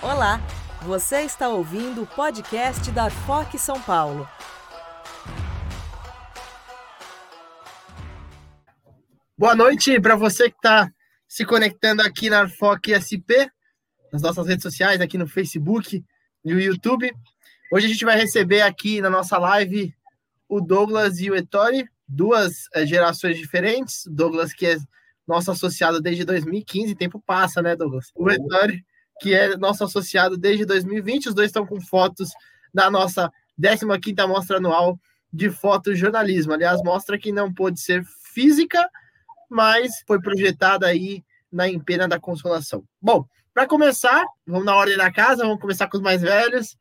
Olá, você está ouvindo o podcast da FOC São Paulo. Boa noite para você que está se conectando aqui na FOC SP, nas nossas redes sociais, aqui no Facebook e no YouTube. Hoje a gente vai receber aqui na nossa live o Douglas e o Ettore, duas é, gerações diferentes. Douglas, que é nosso associado desde 2015, tempo passa, né, Douglas? O Ettore que é nosso associado desde 2020. Os dois estão com fotos da nossa 15ª Mostra Anual de Fotojornalismo. Aliás, mostra que não pôde ser física, mas foi projetada aí na Empena da Consolação. Bom, para começar, vamos na ordem da casa, vamos começar com os mais velhos.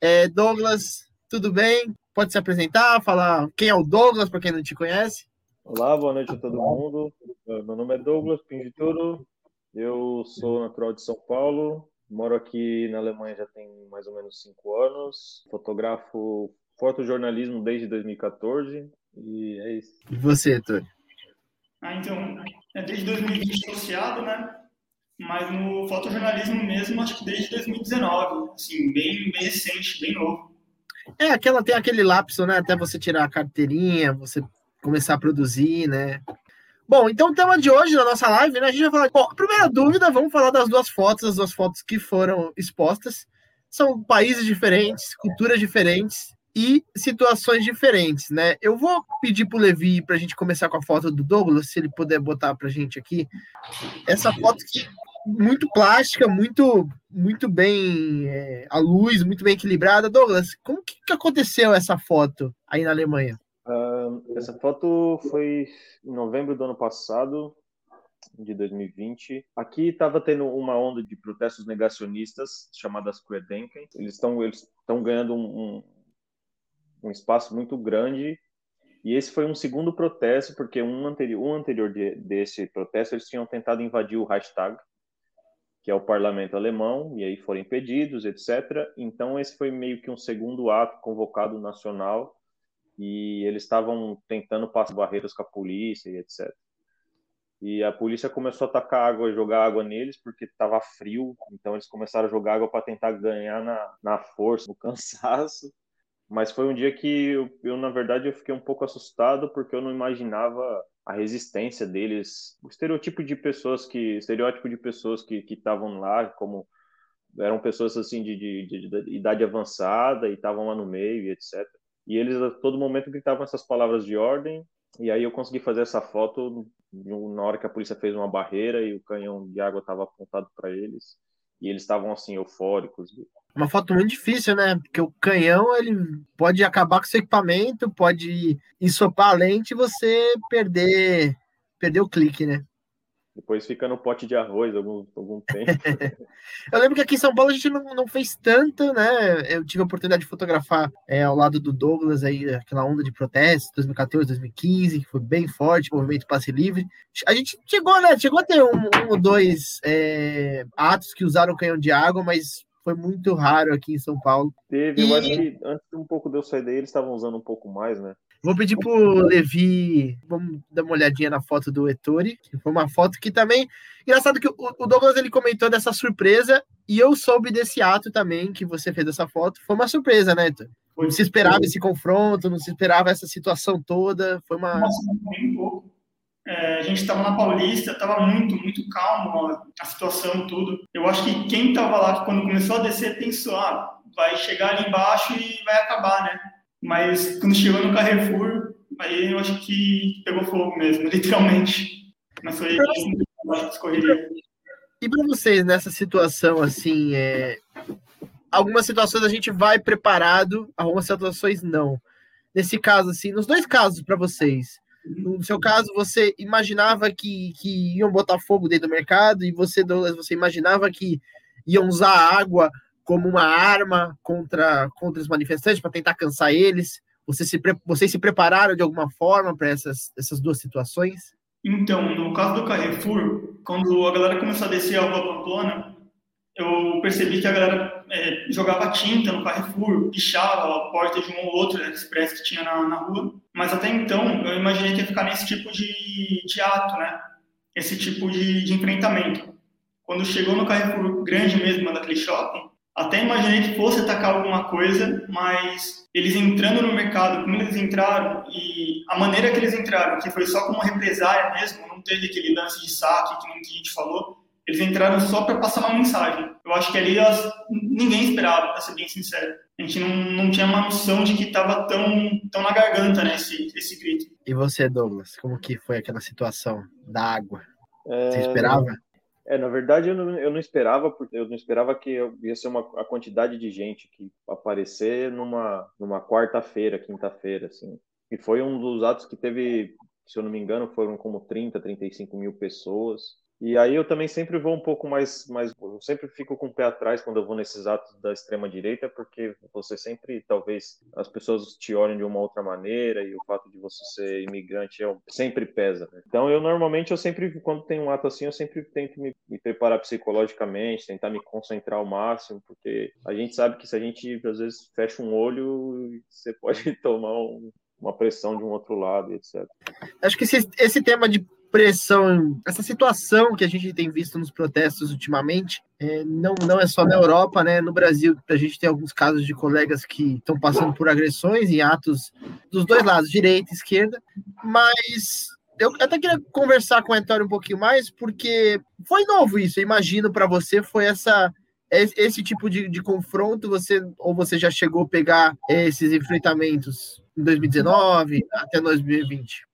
É, Douglas, tudo bem? Pode se apresentar, falar quem é o Douglas, para quem não te conhece. Olá, boa noite a todo mundo. Meu nome é Douglas Pingituro, eu sou natural de São Paulo, moro aqui na Alemanha já tem mais ou menos cinco anos, fotografo fotojornalismo desde 2014 e é isso. E você, Tony? Ah, então, é desde 2020 associado, né? Mas no fotojornalismo mesmo, acho que desde 2019, assim, bem, bem recente, bem novo. É, aquela tem aquele lapso, né? Até você tirar a carteirinha, você começar a produzir, né? Bom, então o tema de hoje na nossa live, né? A gente vai falar. Bom, primeira dúvida, vamos falar das duas fotos, as duas fotos que foram expostas. São países diferentes, culturas diferentes e situações diferentes, né? Eu vou pedir para o Levi para a gente começar com a foto do Douglas, se ele puder botar para a gente aqui. Essa foto que muito plástica, muito muito bem é, a luz, muito bem equilibrada. Douglas, como que, que aconteceu essa foto aí na Alemanha? Essa foto foi em novembro do ano passado, de 2020. Aqui estava tendo uma onda de protestos negacionistas chamadas Querdenken. Eles estão eles estão ganhando um, um, um, espaço muito grande. E esse foi um segundo protesto, porque um anterior, um anterior de, desse protesto eles tinham tentado invadir o Reichstag, que é o parlamento alemão, e aí foram impedidos, etc. Então esse foi meio que um segundo ato convocado nacional e eles estavam tentando passar barreiras com a polícia e etc. E a polícia começou a tacar água, jogar água neles porque estava frio, então eles começaram a jogar água para tentar ganhar na, na força, no cansaço. Mas foi um dia que eu, eu, na verdade, eu fiquei um pouco assustado porque eu não imaginava a resistência deles, o de pessoas que, estereótipo de pessoas que que estavam lá, como eram pessoas assim de, de, de, de idade avançada e estavam lá no meio e etc. E eles a todo momento gritavam essas palavras de ordem. E aí eu consegui fazer essa foto na hora que a polícia fez uma barreira e o canhão de água estava apontado para eles. E eles estavam assim eufóricos. Uma foto muito difícil, né? Porque o canhão ele pode acabar com seu equipamento, pode ensopar a lente e você perder perder o clique, né? Depois fica no pote de arroz algum, algum tempo. eu lembro que aqui em São Paulo a gente não, não fez tanto, né? Eu tive a oportunidade de fotografar é, ao lado do Douglas aí, aquela onda de protesto, 2014, 2015, que foi bem forte, movimento passe livre. A gente chegou, né? Chegou a ter um, um ou dois é, atos que usaram canhão de água, mas foi muito raro aqui em São Paulo. Teve, e... eu acho que antes um pouco de eu sair daí, eles estavam usando um pouco mais, né? Vou pedir pro Levi, vamos dar uma olhadinha na foto do Ettore, que foi uma foto que também. Engraçado que o Douglas ele comentou dessa surpresa, e eu soube desse ato também que você fez essa foto. Foi uma surpresa, né, Ettore? Não se esperava esse confronto, não se esperava essa situação toda. Foi uma. Nossa, bem pouco. É, a gente estava na Paulista, estava muito, muito calmo a situação, tudo. Eu acho que quem estava lá, quando começou a descer, pensou: ah, vai chegar ali embaixo e vai acabar, né? Mas quando chegou no Carrefour, aí eu acho que pegou fogo mesmo, literalmente. Mas foi escorreria. E para vocês, nessa situação, assim, é... algumas situações a gente vai preparado, algumas situações não. Nesse caso, assim, nos dois casos para vocês, no seu caso, você imaginava que, que iam botar fogo dentro do mercado e você, Douglas, você imaginava que iam usar água como uma arma contra, contra os manifestantes para tentar cansar eles? Você se, vocês se prepararam de alguma forma para essas, essas duas situações? Então, no caso do Carrefour, quando a galera começou a descer a rua Pamplona, eu percebi que a galera é, jogava tinta no Carrefour, pichava a porta de um ou outro express que tinha na, na, rua. Mas até então, eu imaginei que ia ficar nesse tipo de, de ato, né? Esse tipo de, de enfrentamento. Quando chegou no Carrefour grande mesmo, daquele shopping, até imaginei que fosse atacar alguma coisa, mas eles entrando no mercado, como eles entraram e a maneira que eles entraram, que foi só como represária mesmo, não teve aquele lance de saque que a gente falou, eles entraram só para passar uma mensagem. Eu acho que ali elas, ninguém esperava, para ser bem sincero. A gente não, não tinha uma noção de que estava tão, tão na garganta, né, esse, esse grito. E você, Douglas, como que foi aquela situação da água? É... Você esperava? É, na verdade eu não, eu não esperava, porque eu não esperava que ia ser uma a quantidade de gente que aparecer numa, numa quarta-feira, quinta-feira, assim. E foi um dos atos que teve, se eu não me engano, foram como 30, 35 mil pessoas. E aí eu também sempre vou um pouco mais, mais eu sempre fico com o pé atrás quando eu vou nesses atos da extrema direita, porque você sempre, talvez, as pessoas te olhem de uma outra maneira e o fato de você ser imigrante é, sempre pesa. Né? Então eu normalmente eu sempre, quando tem um ato assim, eu sempre tento me, me preparar psicologicamente, tentar me concentrar ao máximo, porque a gente sabe que se a gente às vezes fecha um olho, você pode tomar um, uma pressão de um outro lado, etc. Acho que esse, esse tema de pressão, essa situação que a gente tem visto nos protestos ultimamente, é, não, não é só na Europa, né? No Brasil, a gente tem alguns casos de colegas que estão passando por agressões e atos dos dois lados, direita e esquerda, mas eu até queria conversar com o Antônio um pouquinho mais, porque foi novo isso, eu imagino para você, foi essa esse tipo de, de confronto, você ou você já chegou a pegar esses enfrentamentos em 2019 até 2020?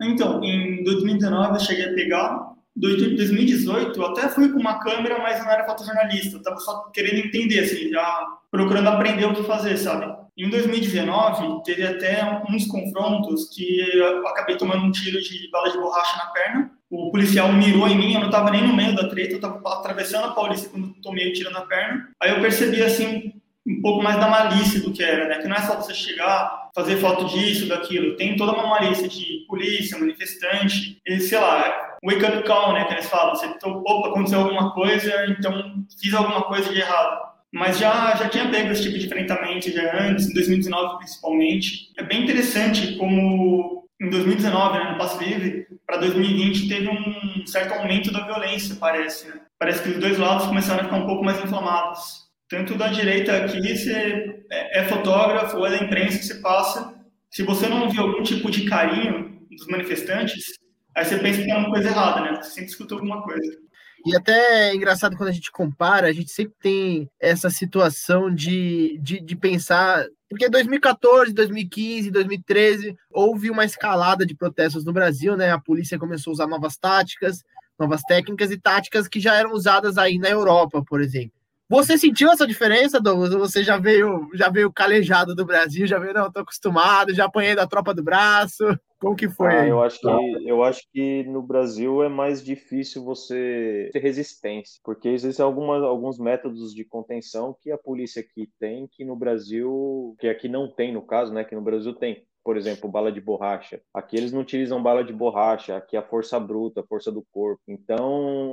Então, em 2019 eu cheguei a pegar. Em 2018 eu até fui com uma câmera, mas não era fotojornalista. Eu tava só querendo entender, assim, já procurando aprender o que fazer, sabe? Em 2019 teve até uns confrontos que eu acabei tomando um tiro de bala de borracha na perna. O policial mirou em mim, eu não estava nem no meio da treta, eu estava atravessando a Paulista quando tomei o tiro na perna. Aí eu percebi assim um pouco mais da malícia do que era, né? Que não é só você chegar, fazer foto disso, daquilo. Tem toda uma malícia de polícia, manifestante, e sei lá, wake up call, né? Que eles falam. Você, opa, aconteceu alguma coisa, então fiz alguma coisa de errado. Mas já, já tinha pego esse tipo de enfrentamento já antes, em 2019 principalmente. É bem interessante como em 2019, né, no Passo Livre, para 2020 teve um certo aumento da violência, parece. Né? Parece que os dois lados começaram a ficar um pouco mais inflamados tanto da direita aqui, você é, é fotógrafo ou é da imprensa que você passa. Se você não vê algum tipo de carinho dos manifestantes, aí você pensa que tem alguma coisa errada, né? Você sempre escuta alguma coisa. E até é engraçado quando a gente compara, a gente sempre tem essa situação de, de, de, pensar. Porque 2014, 2015, 2013, houve uma escalada de protestos no Brasil, né? A polícia começou a usar novas táticas, novas técnicas e táticas que já eram usadas aí na Europa, por exemplo. Você sentiu essa diferença, Douglas? Você já veio, já veio calejado do Brasil, já veio, não, tô acostumado, já apanhei da tropa do braço. Como que foi? Ah, eu acho que eu acho que no Brasil é mais difícil você ter resistência, porque existem algumas, alguns métodos de contenção que a polícia aqui tem, que no Brasil, que aqui não tem no caso, né? Que no Brasil tem por exemplo, bala de borracha. Aqui eles não utilizam bala de borracha, aqui é a força bruta, a força do corpo. Então,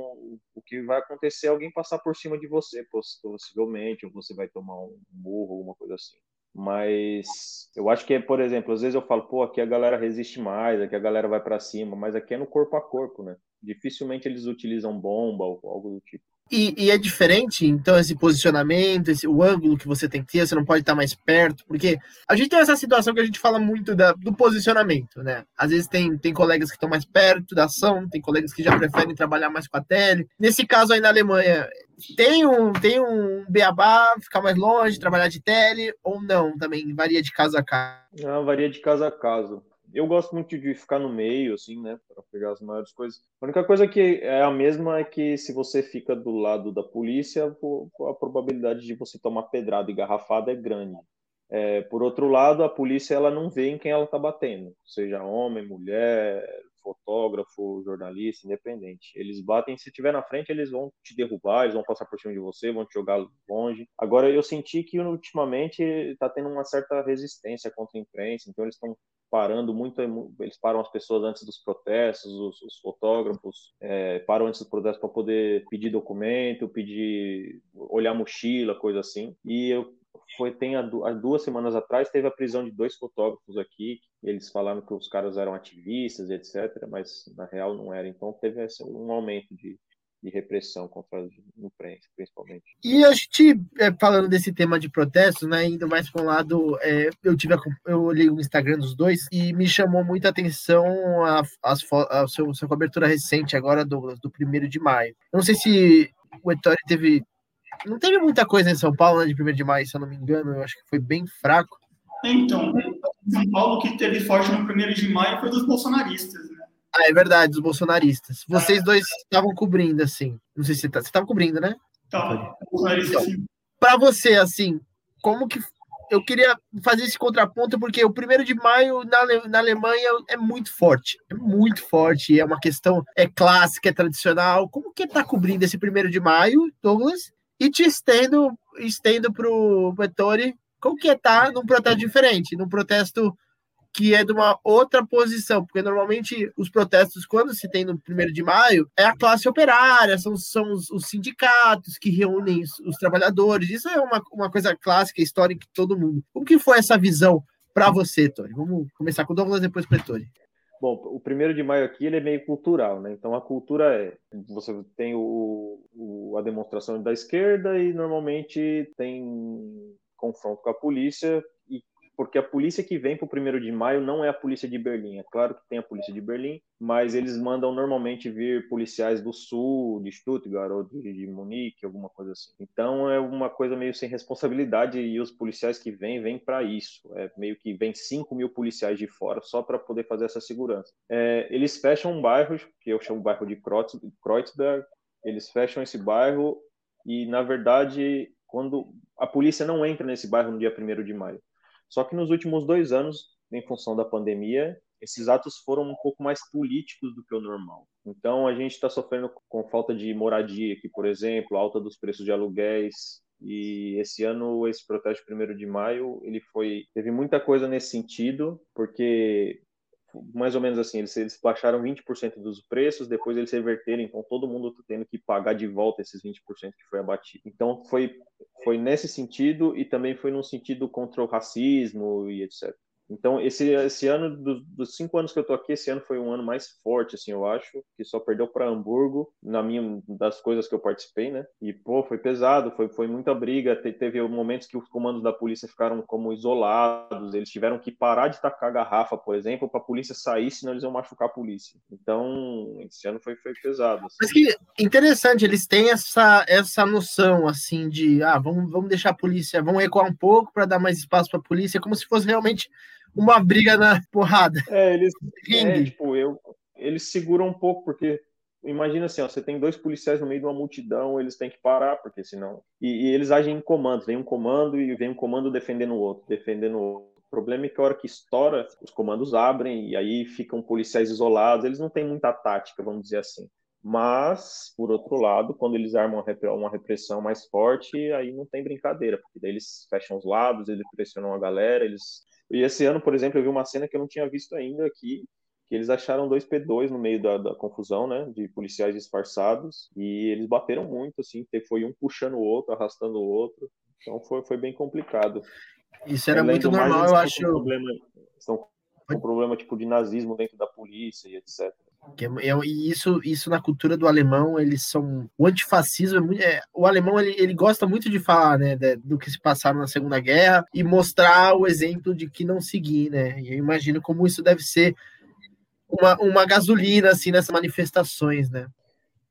o que vai acontecer é alguém passar por cima de você, possivelmente, ou você vai tomar um burro, alguma coisa assim. Mas eu acho que, por exemplo, às vezes eu falo, pô, aqui a galera resiste mais, aqui a galera vai para cima, mas aqui é no corpo a corpo, né? Dificilmente eles utilizam bomba ou algo do tipo. E, e, é diferente, então, esse posicionamento, esse, o ângulo que você tem que ter, você não pode estar mais perto, porque a gente tem essa situação que a gente fala muito da, do posicionamento, né? Às vezes tem, tem colegas que estão mais perto da ação, tem colegas que já preferem trabalhar mais com a tele. Nesse caso aí na Alemanha, tem um, tem um beabá, ficar mais longe, trabalhar de tele, ou não? Também varia de caso a caso? Não, varia de caso a caso eu gosto muito de ficar no meio, assim, né, para pegar as maiores coisas. A única coisa que é a mesma é que se você fica do lado da polícia, a probabilidade de você tomar pedrada e garrafada é grande. É, por outro lado, a polícia ela não vê em quem ela está batendo, seja homem, mulher, fotógrafo, jornalista, independente. Eles batem, se tiver na frente, eles vão te derrubar, eles vão passar por cima de você, vão te jogar longe. Agora, eu senti que ultimamente está tendo uma certa resistência contra a imprensa, então eles estão parando muito, eles param as pessoas antes dos protestos, os, os fotógrafos é, param antes dos protestos para poder pedir documento, pedir, olhar mochila, coisa assim. E eu foi tem há duas semanas atrás teve a prisão de dois fotógrafos aqui eles falaram que os caras eram ativistas etc mas na real não era então teve um aumento de de repressão contra a imprensa, principalmente. E a gente, é, falando desse tema de protestos, né, indo mais para um lado, é, eu tive a, eu olhei o Instagram dos dois e me chamou muita atenção a, as, a, a sua, cobertura recente agora, Douglas, do primeiro de maio. Eu não sei se o Ettore teve. Não teve muita coisa em São Paulo, né, de primeiro de maio, se eu não me engano, eu acho que foi bem fraco. Então, São Paulo que teve forte no primeiro de maio foi dos bolsonaristas, né? Ah, é verdade, os bolsonaristas. Vocês dois estavam cobrindo, assim. Não sei se você tá, você estava cobrindo, né? Tá, então, para você, assim, como que eu queria fazer esse contraponto porque o primeiro de maio na, na Alemanha é muito forte, é muito forte, é uma questão é clássica, é tradicional. Como que tá cobrindo esse primeiro de maio, Douglas? E te estendo, estendo pro Vettori, como que tá num protesto diferente, num protesto que é de uma outra posição, porque normalmente os protestos, quando se tem no primeiro de maio, é a classe operária, são, são os, os sindicatos que reúnem os, os, trabalhadores. Isso é uma, uma coisa clássica, histórica de todo mundo. Como que foi essa visão para você, Tony? Vamos começar com o Douglas, depois com o Tony. Bom, o primeiro de maio aqui ele é meio cultural, né? Então a cultura é você tem o, o, a demonstração da esquerda e normalmente tem confronto com a polícia porque a polícia que vem para o primeiro de maio não é a polícia de Berlim. É claro que tem a polícia de Berlim, mas eles mandam normalmente vir policiais do sul, de Stuttgart ou de, de Munique, alguma coisa assim. Então é uma coisa meio sem responsabilidade e os policiais que vêm, vêm para isso. É meio que vem 5 mil policiais de fora só para poder fazer essa segurança. É, eles fecham um bairro, que eu chamo bairro de Kreuzberg, eles fecham esse bairro e, na verdade, quando a polícia não entra nesse bairro no dia 1 de maio. Só que nos últimos dois anos, em função da pandemia, esses atos foram um pouco mais políticos do que o normal. Então, a gente está sofrendo com falta de moradia aqui, por exemplo, alta dos preços de aluguéis. E esse ano, esse protesto primeiro de maio, ele foi teve muita coisa nesse sentido, porque mais ou menos assim, eles, eles baixaram 20% dos preços, depois eles reverteram, então todo mundo está tendo que pagar de volta esses 20% que foi abatido. Então foi, foi nesse sentido e também foi num sentido contra o racismo e etc. Então, esse, esse ano, dos, dos, cinco anos que eu tô aqui, esse ano foi um ano mais forte, assim, eu acho, que só perdeu para Hamburgo, na minha, das coisas que eu participei, né? E, pô, foi pesado, foi, foi muita briga, Te, teve momentos que os comandos da polícia ficaram como isolados, eles tiveram que parar de tacar garrafa, por exemplo, para a polícia sair, senão eles iam machucar a polícia. Então, esse ano foi, foi pesado. Assim. Mas que interessante, eles têm essa, essa noção, assim, de, ah, vamos, vamos deixar a polícia, vamos recuar um pouco para dar mais espaço para a polícia, como se fosse realmente uma briga na porrada. É, eles, é, tipo, eu, eles seguram um pouco, porque imagina assim, ó, você tem dois policiais no meio de uma multidão, eles têm que parar, porque senão. E, e eles agem em comandos, vem um comando e vem um comando defendendo o outro, defendendo o outro. O problema é que a hora que estoura, os comandos abrem e aí ficam policiais isolados, eles não têm muita tática, vamos dizer assim. Mas, por outro lado, quando eles armam uma repressão mais forte, aí não tem brincadeira, porque daí eles fecham os lados, eles pressionam a galera, eles e esse ano, por exemplo, eu vi uma cena que eu não tinha visto ainda aqui, que eles acharam dois P2 no meio da, da, confusão, né, de policiais disfarçados, e eles bateram muito, assim, foi um puxando o outro, arrastando o outro, então foi, foi bem complicado. Isso era Além muito normal, eu acho. Um problema, um problema tipo de nazismo dentro da polícia e etc. É, é, e isso, isso na cultura do alemão, eles são. O antifascismo é muito. É, o alemão ele, ele gosta muito de falar, né, de, do que se passaram na Segunda Guerra e mostrar o exemplo de que não seguir, né? E eu imagino como isso deve ser uma, uma gasolina, assim, nessas manifestações, né?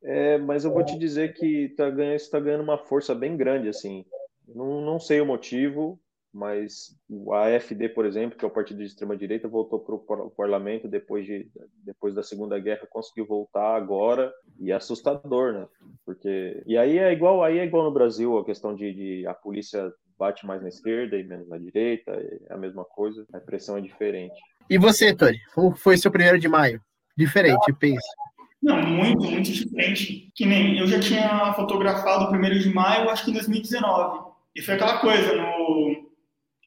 É, mas eu vou te dizer que tá ganhando, isso está ganhando uma força bem grande, assim. Não, não sei o motivo, mas o AFD, por exemplo, que é o partido de extrema direita, voltou para o parlamento depois de depois da Segunda Guerra, conseguiu voltar agora e é assustador, né? Porque e aí é igual aí é igual no Brasil a questão de, de a polícia bate mais na esquerda e menos na direita, é a mesma coisa, a pressão é diferente. E você, Tony? Como foi seu primeiro de maio? Diferente, penso. Não, muito, muito diferente. Que nem eu já tinha fotografado o primeiro de maio, acho que em 2019. E foi aquela coisa, no,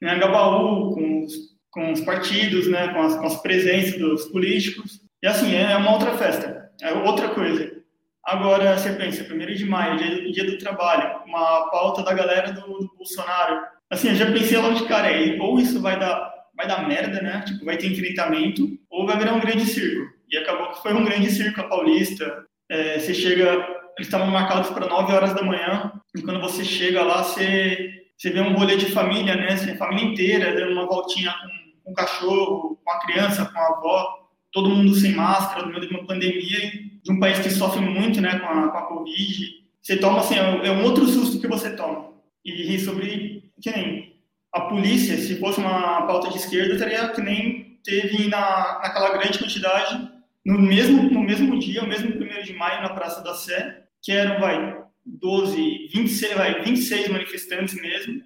em Angabaú, com os, com os partidos, né, com as, com as presenças dos políticos. E assim, é uma outra festa, é outra coisa. Agora, você pensa, 1 de maio, dia, dia, do trabalho, uma pauta da galera do, do Bolsonaro. Assim, eu já pensei logo de cara, aí, ou isso vai dar, vai dar merda, né? Tipo, vai ter enfrentamento, ou vai virar um grande circo. E acabou que foi um grande circo a Paulista. É, você chega eles estavam marcados para 9 horas da manhã, e quando você chega lá, você, você vê um rolê de família, né? Assim, a família inteira dando uma voltinha com, com o cachorro, com a criança, com a avó, todo mundo sem máscara, no meio de uma pandemia, de um país que sofre muito, né, com a, com a Covid. Você toma, assim, é, é um outro susto que você toma. E sobre, que nem a polícia, se fosse uma pauta de esquerda, teria que nem teve na, naquela grande quantidade, no mesmo, no mesmo dia, o mesmo primeiro de maio, na Praça da Sé, que eram, vai, 12, 26, vai, 26 manifestantes mesmo,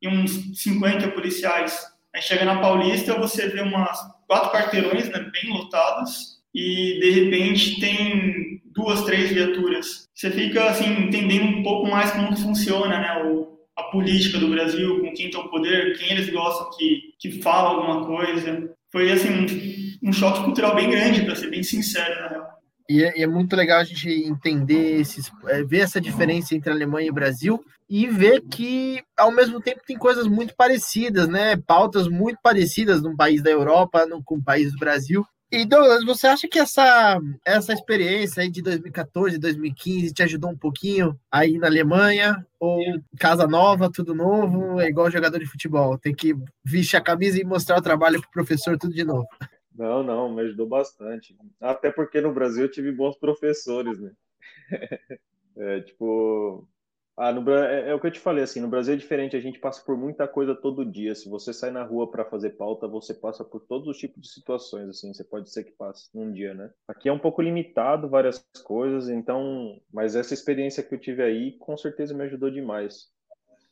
e uns 50 policiais. Aí chega na Paulista, você vê umas quatro quarteirões né, bem lotados, e de repente tem duas, três viaturas. Você fica assim entendendo um pouco mais como funciona, né, o, a política do Brasil, com quem tem o poder, quem eles gostam que que fala alguma coisa. Foi assim um, um choque cultural bem grande, para ser bem sincero, na real. E é, é, muito legal a gente entender esses, é, ver essa diferença entre Alemanha e Brasil e ver que ao mesmo tempo tem coisas muito parecidas, né? Pautas muito parecidas num país da Europa, no, com o país do Brasil. E Douglas, você acha que essa, essa experiência aí de 2014, 2015 te ajudou um pouquinho aí na Alemanha? Ou casa nova, tudo novo, é igual jogador de futebol? Tem que vestir a camisa e mostrar o trabalho pro professor tudo de novo. Não, não, me ajudou bastante. Até porque no Brasil eu tive bons professores, né? É, tipo, ah, no, é, é, o que eu te falei, assim, no Brasil é diferente, a gente passa por muita coisa todo dia. Se você sai na rua para fazer pauta, você passa por todos os tipos de situações, assim, você pode ser que passe num dia, né? Aqui é um pouco limitado várias coisas, então, mas essa experiência que eu tive aí, com certeza me ajudou demais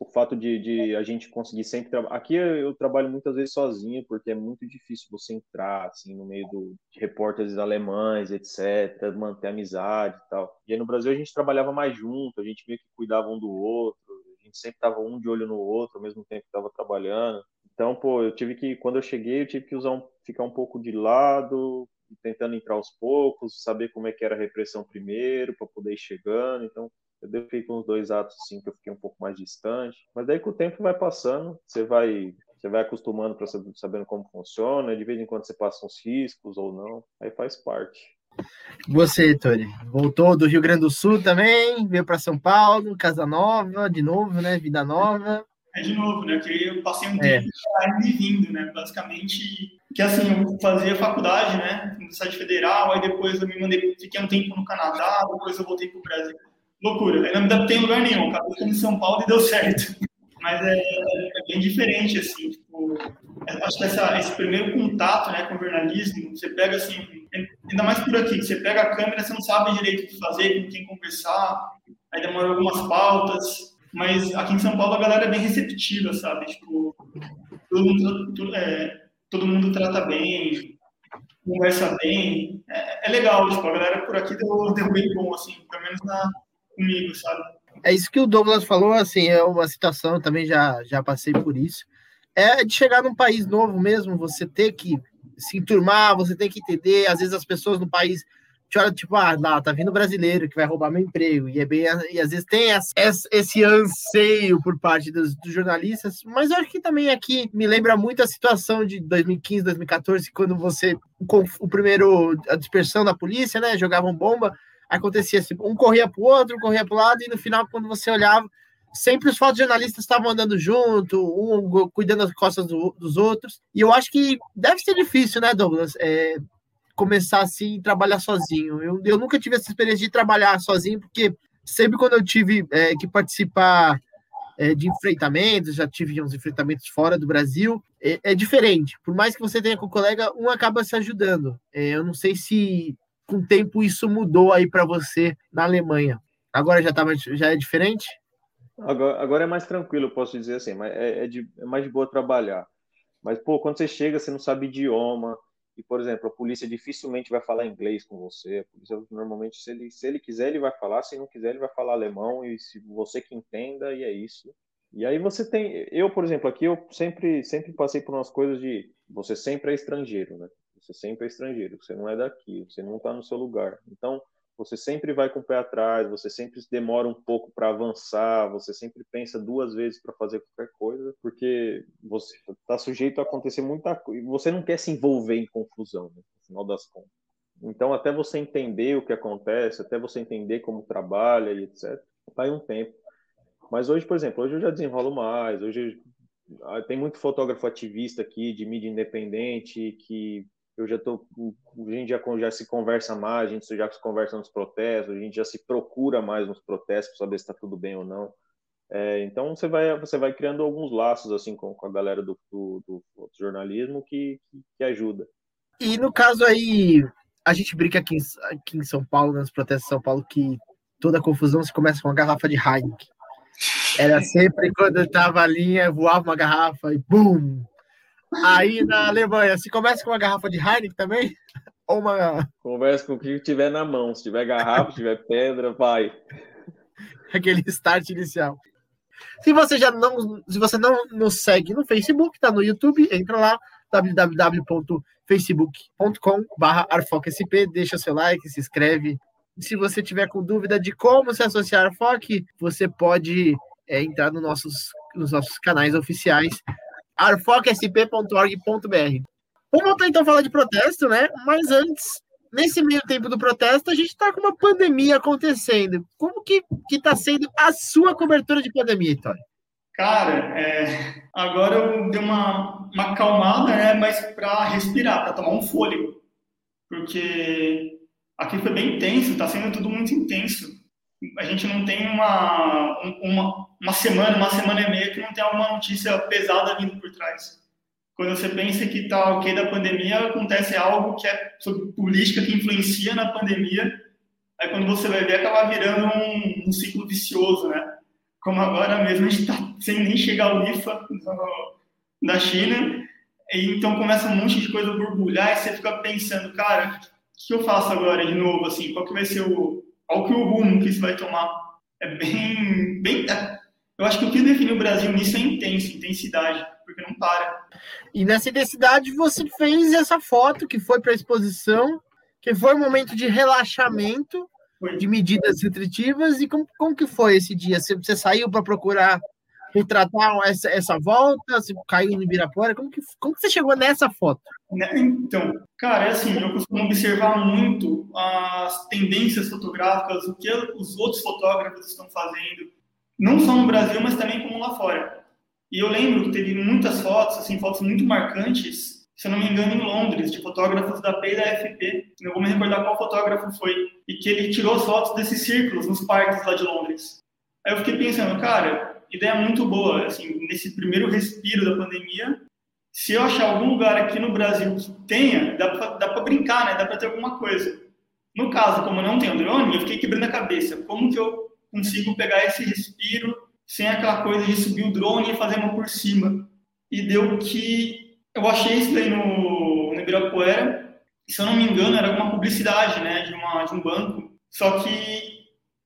o fato de, de, a gente conseguir sempre trabalhar. Aqui eu trabalho muitas vezes sozinho, porque é muito difícil você entrar assim no meio do, de repórteres alemães, etc., manter amizade e tal. E aí no Brasil a gente trabalhava mais junto, a gente meio que cuidava um do outro, a gente sempre tava um de olho no outro ao mesmo tempo que estava trabalhando. Então, pô, eu tive que, quando eu cheguei, eu tive que usar um, ficar um pouco de lado, tentando entrar aos poucos, saber como é que era a repressão primeiro, para poder ir chegando. Então, eu fiquei com uns dois atos assim que eu fiquei um pouco mais distante. Mas daí com o tempo vai passando, você vai você vai acostumando para saber, sabendo como funciona, de vez em quando você passa uns riscos ou não, aí faz parte. Você, Tony, voltou do Rio Grande do Sul também, veio para São Paulo, Casa Nova, de novo, né? Vida nova. É de novo, né? Que eu passei um é. tempo e vindo, né? Basicamente, que assim, eu fazia faculdade, né? Universidade Federal, aí depois eu me mandei, fiquei um tempo no Canadá, depois eu voltei para o Brasil loucura. Eu não adaptei em lugar nenhum. Acabei ficando em São Paulo e deu certo. Mas é, é bem diferente, assim. Tipo, acho que essa, esse primeiro contato né, com o jornalismo, você pega assim, ainda mais por aqui, você pega a câmera, você não sabe direito o que fazer, com quem conversar, aí demora algumas pautas. Mas aqui em São Paulo a galera é bem receptiva, sabe? Tipo, todo mundo, é, todo mundo trata bem, conversa bem. É, é, legal, tipo, a galera por aqui deu, deu bem bom, assim, pelo menos na, comigo, sabe? É isso que o Douglas falou, assim, é uma situação, também já, já passei por isso. É de chegar num país novo mesmo, você ter que se enturmar, você tem que entender, às vezes as pessoas no país te olham, tipo, ah, lá, tá vindo brasileiro que vai roubar meu emprego, e é bem, e às vezes tem esse, esse anseio por parte dos, dos, jornalistas, mas eu acho que também aqui me lembra muito a situação de 2015, 2014, quando você, o primeiro, a dispersão da polícia, né, jogavam bomba, acontecia assim, um corria para o outro, um corria para o lado, e no final, quando você olhava, sempre os fotojornalistas estavam andando junto, um cuidando das costas do, dos outros. E eu acho que deve ser difícil, né, Douglas? É, começar assim trabalhar sozinho. Eu, eu nunca tive essa experiência de trabalhar sozinho, porque sempre quando eu tive é, que participar é, de enfrentamentos, já tive uns enfrentamentos fora do Brasil, é, é, diferente. Por mais que você tenha com o colega, um acaba se ajudando. É, eu não sei se com o tempo isso mudou aí para você na Alemanha? Agora já, tá mais, já é diferente? Agora, agora é mais tranquilo, posso dizer assim, mas é, é, de, é mais de boa trabalhar. Mas, pô, quando você chega, você não sabe idioma, e, por exemplo, a polícia dificilmente vai falar inglês com você. A polícia, normalmente, se ele, se ele quiser, ele vai falar. Se não quiser, ele vai falar alemão. E se você que entenda, e é isso. E aí você tem... Eu, por exemplo, aqui eu sempre, sempre passei por umas coisas de... Você sempre é estrangeiro, né? Você sempre é estrangeiro, você não é daqui, você não está no seu lugar. Então, você sempre vai com o pé atrás, você sempre demora um pouco para avançar, você sempre pensa duas vezes para fazer qualquer coisa, porque você está sujeito a acontecer muita coisa. Você não quer se envolver em confusão, né, no final das contas. Então, até você entender o que acontece, até você entender como trabalha e etc., vai um tempo. Mas hoje, por exemplo, hoje eu já desenrolo mais, hoje ah, tem muito fotógrafo ativista aqui de mídia independente que eu já tô, a gente já, já se conversa mais, a gente já se conversa nos protestos, a gente já se procura mais nos protestos para saber se está tudo bem ou não. É, então você vai você vai criando alguns laços assim com, com a galera do, do, do jornalismo que, que, ajuda. E no caso aí a gente brinca aqui, aqui em São Paulo, nos protestos de São Paulo, que toda confusão se começa com uma garrafa de Heineken. Era sempre quando estava a linha, voava uma garrafa e BUM! Aí na Alemanha, se começa com uma garrafa de Heineken também? Ou uma. Conversa com o que tiver na mão. Se tiver garrafa, se tiver pedra, vai. Aquele start inicial. Se você já não, se você não nos segue no Facebook, tá no YouTube, entra lá www.facebook.com/arfocsp, deixa seu like, se inscreve. Se você tiver com dúvida de como se associar à FOC, você pode é, entrar no nossos, nos nossos canais oficiais arfocsp.org.br. Vamos voltar então a falar de protesto, né? Mas antes, nesse meio tempo do protesto, a gente está com uma pandemia acontecendo. Como que está sendo a sua cobertura de pandemia, Vitória? Cara, é, agora eu dei uma, uma acalmada, né? Mas para respirar, para tomar um fôlego. Porque aqui foi bem intenso, está sendo tudo muito intenso. A gente não tem uma, uma, uma semana, uma semana e meia que não tem alguma notícia pesada vindo por trás. Quando você pensa que está ok da pandemia, acontece algo que é sobre política que influencia na pandemia. Aí quando você vai ver, acaba virando um, um ciclo vicioso, né? Como agora mesmo a gente está sem nem chegar ao IFA da China, e então começa um monte de coisa a borbulhar e você fica pensando, cara, o que eu faço agora de novo? Assim, qual que vai ser o, qual que é o rumo que isso vai tomar? É bem, bem eu acho que o que define o Brasil nisso é intenso, intensidade, porque não para. E nessa intensidade você fez essa foto que foi para a exposição, que foi um momento de relaxamento, foi. de medidas restritivas. E como, como que foi esse dia? Você, você saiu para procurar retratar essa, essa volta? Você caiu no Ibirapuera? Como que, como que você chegou nessa foto? Né, então, cara, é assim, eu costumo observar muito as tendências fotográficas, o que os outros fotógrafos estão fazendo, não só no Brasil, mas também como lá fora. E eu lembro que teve muitas fotos, assim, fotos muito marcantes, se eu não me engano, em Londres, de fotógrafos da P e da FP. Não vou me recordar qual fotógrafo foi. E que ele tirou as fotos desses círculos nos parques lá de Londres. Aí eu fiquei pensando, cara, ideia muito boa, assim, nesse primeiro respiro da pandemia. Se eu achar algum lugar aqui no Brasil que tenha, dá para brincar, né? Dá para ter alguma coisa. No caso, como não tem o drone, eu fiquei quebrando a cabeça. Como que eu consigo pegar esse respiro sem aquela coisa de subir o drone e fazer uma por cima. E deu que eu achei isso daí no, no Ibirapuera, se eu não me engano, era alguma publicidade, né, de, uma, de um banco. Só que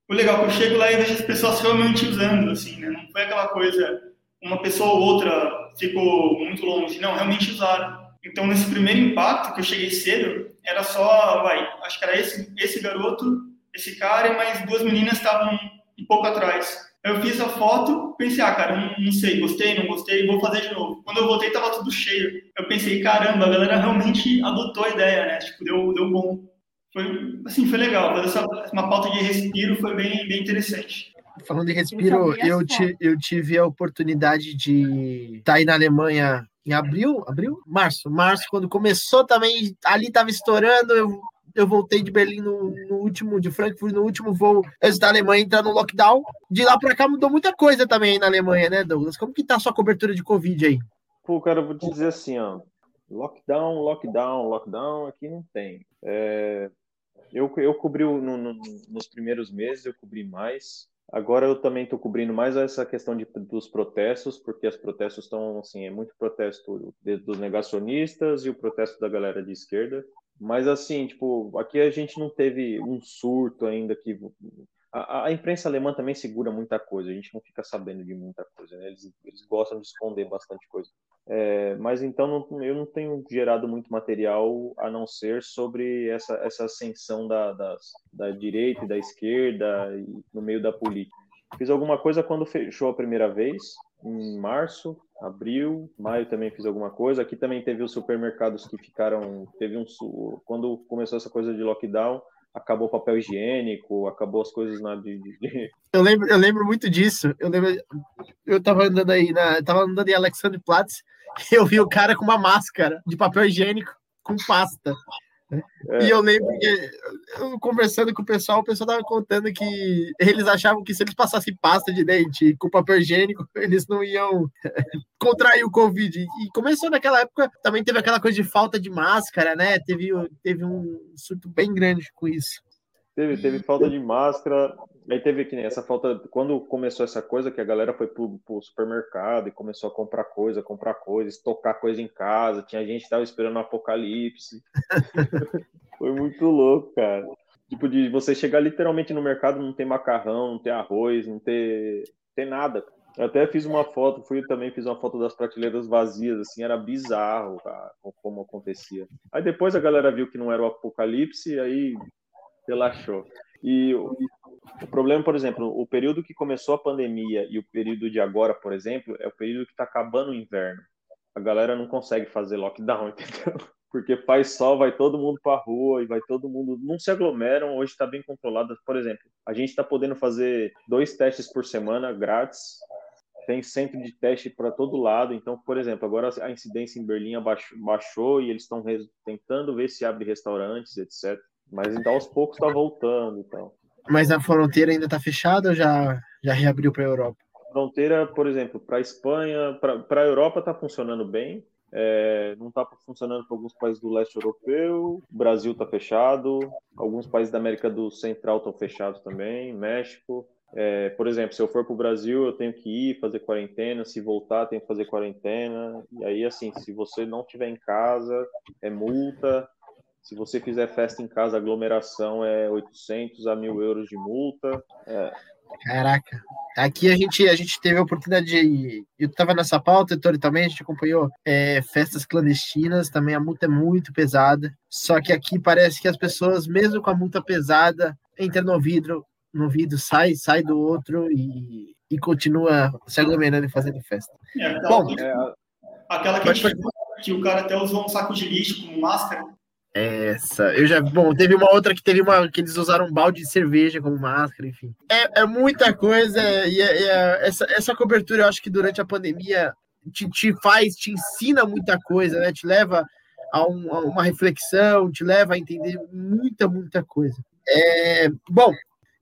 o legal é que eu chego lá e vejo as pessoas realmente usando, assim, né, não foi aquela coisa, uma pessoa ou outra ficou muito longe, não, realmente usaram. Então, nesse primeiro impacto, que eu cheguei cedo, era só, vai, acho que era esse, esse garoto, esse cara, e mais duas meninas estavam um pouco atrás. Eu fiz a foto, pensei, ah, cara, não, não, sei, gostei, não gostei, vou fazer de novo. Quando eu voltei, tava tudo cheio. Eu pensei, caramba, a galera realmente adotou a ideia, né? Tipo, deu, deu bom. Foi, assim, foi legal. Fazer essa, uma pauta de respiro foi bem, bem interessante. Falando de respiro, eu, ti, eu tive a oportunidade de estar tá aí na Alemanha em abril, abril? Março, março, quando começou também, ali tava estourando, eu eu voltei de Berlim no, no, último, de Frankfurt, no último voo antes da Alemanha entrar no lockdown. De lá para cá mudou muita coisa também na Alemanha, né, Douglas? Como que tá a sua cobertura de Covid aí? Pô, cara, eu vou te dizer assim, ó. Lockdown, lockdown, lockdown, aqui não tem. É, eu, eu cobri no, no, nos primeiros meses, eu cobri mais. Agora eu também estou cobrindo mais essa questão de, dos protestos, porque os protestos estão, assim, é muito protesto dos negacionistas e o protesto da galera de esquerda. Mas assim, tipo, aqui a gente não teve um surto ainda que a, a, imprensa alemã também segura muita coisa, a gente não fica sabendo de muita coisa, né? eles, eles gostam de esconder bastante coisa. É, mas então não, eu não tenho gerado muito material a não ser sobre essa, essa ascensão da, da, da direita e da esquerda e no meio da política. Fiz alguma coisa quando fechou a primeira vez, em março, abril, maio também fiz alguma coisa. Aqui também teve os supermercados que ficaram, teve um quando começou essa coisa de lockdown, acabou papel higiênico, acabou as coisas na de, de... Eu lembro, eu lembro muito disso. Eu lembro, eu tava andando aí na, tava andando em Alexandre-Platz, eu vi o cara com uma máscara de papel higiênico com pasta. É. E eu lembro que, eu, conversando com o pessoal, o pessoal tava contando que eles achavam que se eles passassem pasta de dente com papel higiênico, eles não iam contrair o Covid. E começou naquela época, também teve aquela coisa de falta de máscara, né? Teve, teve um surto bem grande com isso. Teve, teve falta de máscara, aí teve que essa falta. Quando começou essa coisa, que a galera foi pro, pro supermercado e começou a comprar coisa, comprar coisa, estocar coisa em casa, tinha gente que tava esperando o apocalipse. foi muito louco, cara. Tipo, de você chegar literalmente no mercado, não ter macarrão, não ter arroz, não ter, ter nada. Eu até fiz uma foto, fui também fiz uma foto das prateleiras vazias, assim, era bizarro, cara, como acontecia. Aí depois a galera viu que não era o apocalipse, aí relaxou. E o, problema, por exemplo, o período que começou a pandemia e o período de agora, por exemplo, é o período que está acabando o inverno. A galera não consegue fazer lockdown, entendeu? Porque faz sol, vai todo mundo para rua e vai todo mundo. Não se aglomeram, hoje está bem controlado. Por exemplo, a gente está podendo fazer dois testes por semana grátis. Tem centro de teste para todo lado. Então, por exemplo, agora a incidência em Berlim baixou e eles estão tentando ver se abre restaurantes, etc. Mas então aos poucos está voltando. Então. Mas a fronteira ainda está fechada ou já, já reabriu para a Europa? Fronteira, por exemplo, para a Espanha, para a Europa está funcionando bem. É, não está funcionando para alguns países do leste europeu. O Brasil está fechado. Alguns países da América do Central estão fechados também. México. É, por exemplo, se eu for para o Brasil, eu tenho que ir fazer quarentena. Se voltar, tenho que fazer quarentena. E aí, assim, se você não estiver em casa, é multa. Se você fizer festa em casa, aglomeração é 800 a 1.000 euros de multa. É. Caraca. Aqui a gente, a gente teve a oportunidade de. Eu estava nessa pauta, Ettore também, a gente acompanhou é, festas clandestinas, também a multa é muito pesada. Só que aqui parece que as pessoas, mesmo com a multa pesada, entram no vidro, no vidro, sai, sai do outro e, e continua se aglomerando e fazendo festa. É, aquela, Bom, que, é, aquela que, gente, que o cara até usou um saco de lixo como máscara. Essa, eu já. Bom, teve uma outra que teve uma. que eles usaram um balde de cerveja como máscara, enfim. É, é muita coisa, e é, é, essa, essa cobertura, eu acho que durante a pandemia te, te faz, te ensina muita coisa, né? Te leva a, um, a uma reflexão, te leva a entender muita, muita coisa. É, bom,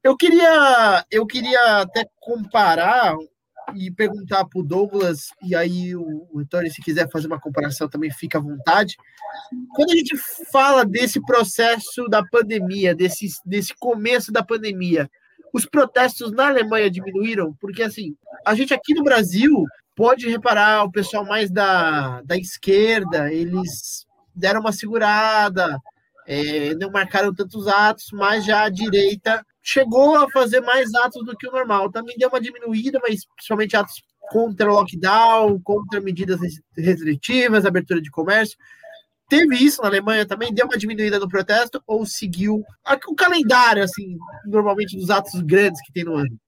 eu queria, eu queria até comparar e perguntar para o Douglas, e aí o, Antônio, se quiser fazer uma comparação, também fica à vontade. Quando a gente fala desse processo da pandemia, desse, desse começo da pandemia, os protestos na Alemanha diminuíram? Porque, assim, a gente aqui no Brasil pode reparar o pessoal mais da, da esquerda, eles deram uma segurada, é, não marcaram tantos atos, mas já a direita chegou a fazer mais atos do que o normal. Também deu uma diminuída, mas principalmente atos contra lockdown, contra medidas restritivas, abertura de comércio. Teve isso na Alemanha também? Deu uma diminuída no protesto ou seguiu o calendário, assim, normalmente dos atos grandes que tem no ano?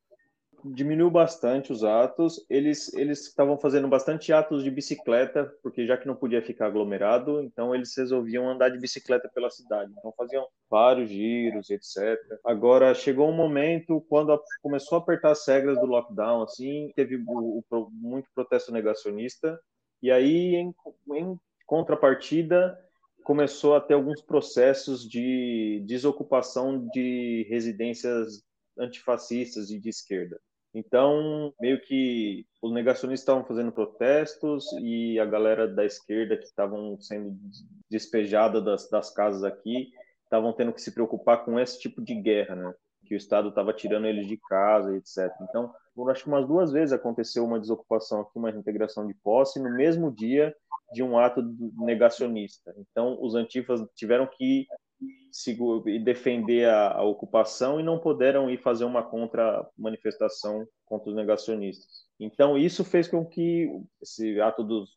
Diminuiu bastante os atos. Eles eles estavam fazendo bastante atos de bicicleta, porque já que não podia ficar aglomerado, então eles resolviam andar de bicicleta pela cidade. Então faziam vários giros, etc. Agora chegou um momento quando a, começou a apertar as regras do lockdown, assim, teve o, o, muito protesto negacionista. E aí, em, em contrapartida, começou a ter alguns processos de desocupação de residências antifascistas e de esquerda. Então, meio que os negacionistas estavam fazendo protestos e a galera da esquerda que estavam sendo despejada das, das casas aqui estavam tendo que se preocupar com esse tipo de guerra, né? Que o Estado estava tirando eles de casa, etc. Então, acho que umas duas vezes aconteceu uma desocupação aqui, uma integração de posse no mesmo dia de um ato negacionista. Então, os antifas tiveram que e defender a, a, ocupação e não puderam ir fazer uma contra-manifestação contra os negacionistas. Então, isso fez com que esse ato dos,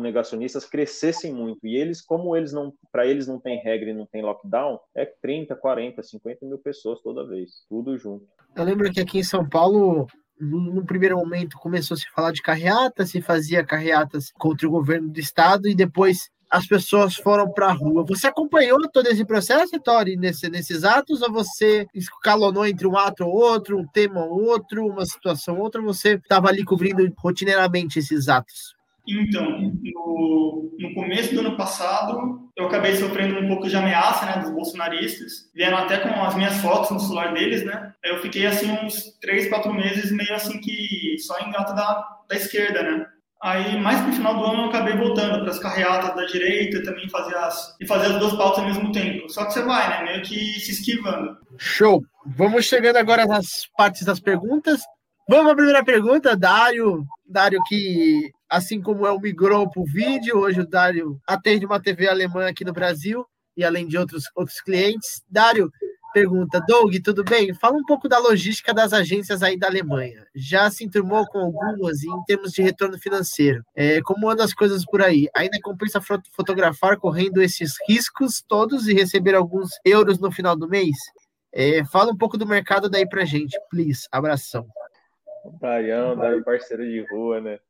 negacionistas crescessem muito. E eles, como eles não, para eles não tem regra e não tem lockdown, é 30, 40, 50 mil pessoas toda vez, tudo junto. Eu lembro que aqui em São Paulo no primeiro momento começou a se falar de carreata, se fazia carreatas contra o governo do estado e depois as pessoas foram para a rua. Você acompanhou todo esse processo, Tori, nesse, nesses atos, ou você escalonou entre um ato ou outro, um tema ou outro, uma situação ou outra, ou você estava ali cobrindo rotineiramente esses atos? Então, no, no, começo do ano passado, eu acabei sofrendo um pouco de ameaça, né, dos bolsonaristas. Vieram até com as minhas fotos no celular deles, né? Eu fiquei, assim, uns três, quatro meses meio assim que só em gata da, da esquerda, né? Aí, mais pro final do ano, eu acabei voltando para as carreatas da direita, também fazer as e fazer as duas pautas ao mesmo tempo. Só que você vai, né, meio que se esquivando. Show. Vamos chegando agora nas partes das perguntas. Vamos a primeira pergunta, Dário. Dário que assim como eu migrou para o vídeo, hoje o Dário atende uma TV alemã aqui no Brasil e além de outros, outros clientes. Dário pergunta, Doug, tudo bem? Fala um pouco da logística das agências aí da Alemanha. Já se enturmou com algumas em termos de retorno financeiro. É, como andam as coisas por aí? Ainda compensa fotografar correndo esses riscos todos e receber alguns euros no final do mês? É, fala um pouco do mercado daí pra gente, please. Abração. Darião, Dário parceiro de rua, né?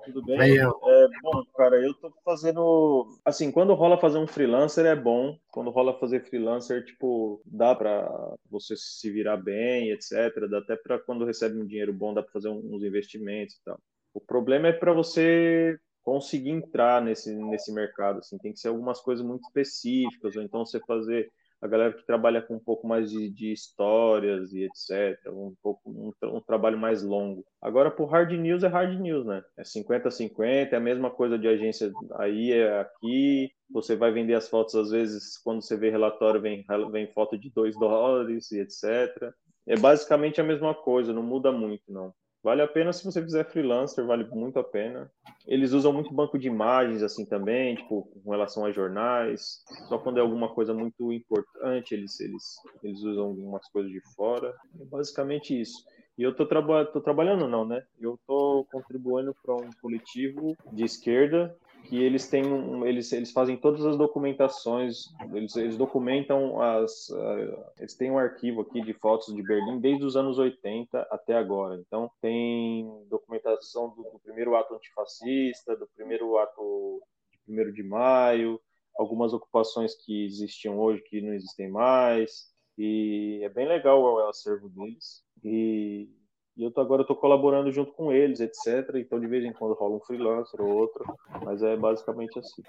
Tudo bem? Aí, é, bom, cara, eu tô fazendo. Assim, quando rola fazer um freelancer é bom. Quando rola fazer freelancer, tipo, dá pra você se virar bem, etc. Dá até pra quando recebe um dinheiro bom, dá pra fazer uns investimentos e tal. O problema é para você conseguir entrar nesse, nesse mercado, assim, tem que ser algumas coisas muito específicas, ou então você fazer a galera que trabalha com um pouco mais de, de histórias e etc. Um pouco um, um, trabalho mais longo. Agora, por hard news é hard news, né? É 50-50, é a mesma coisa de agência aí, é aqui. Você vai vender as fotos, às vezes, quando você vê relatório, vem, vem foto de 2 dólares e etc. É basicamente a mesma coisa, não muda muito, não. Vale a pena se você fizer freelancer, vale muito a pena. Eles usam muito banco de imagens assim também, tipo, com relação a jornais. Só quando é alguma coisa muito importante, eles, eles, eles usam algumas coisas de fora. É basicamente isso. E eu tô, traba tô trabalhando não, né? Eu tô contribuindo para um coletivo de esquerda que eles têm um, eles, eles fazem todas as documentações, eles, eles documentam as uh, eles têm um arquivo aqui de fotos de Berlim desde os anos 80 até agora. Então tem documentação do, do primeiro ato antifascista, do primeiro ato de 1 de maio, algumas ocupações que existiam hoje que não existem mais. E é bem legal o acervo deles. E e eu tô, agora estou colaborando junto com eles, etc. Então, de vez em quando rola um freelancer ou outro, mas é basicamente assim.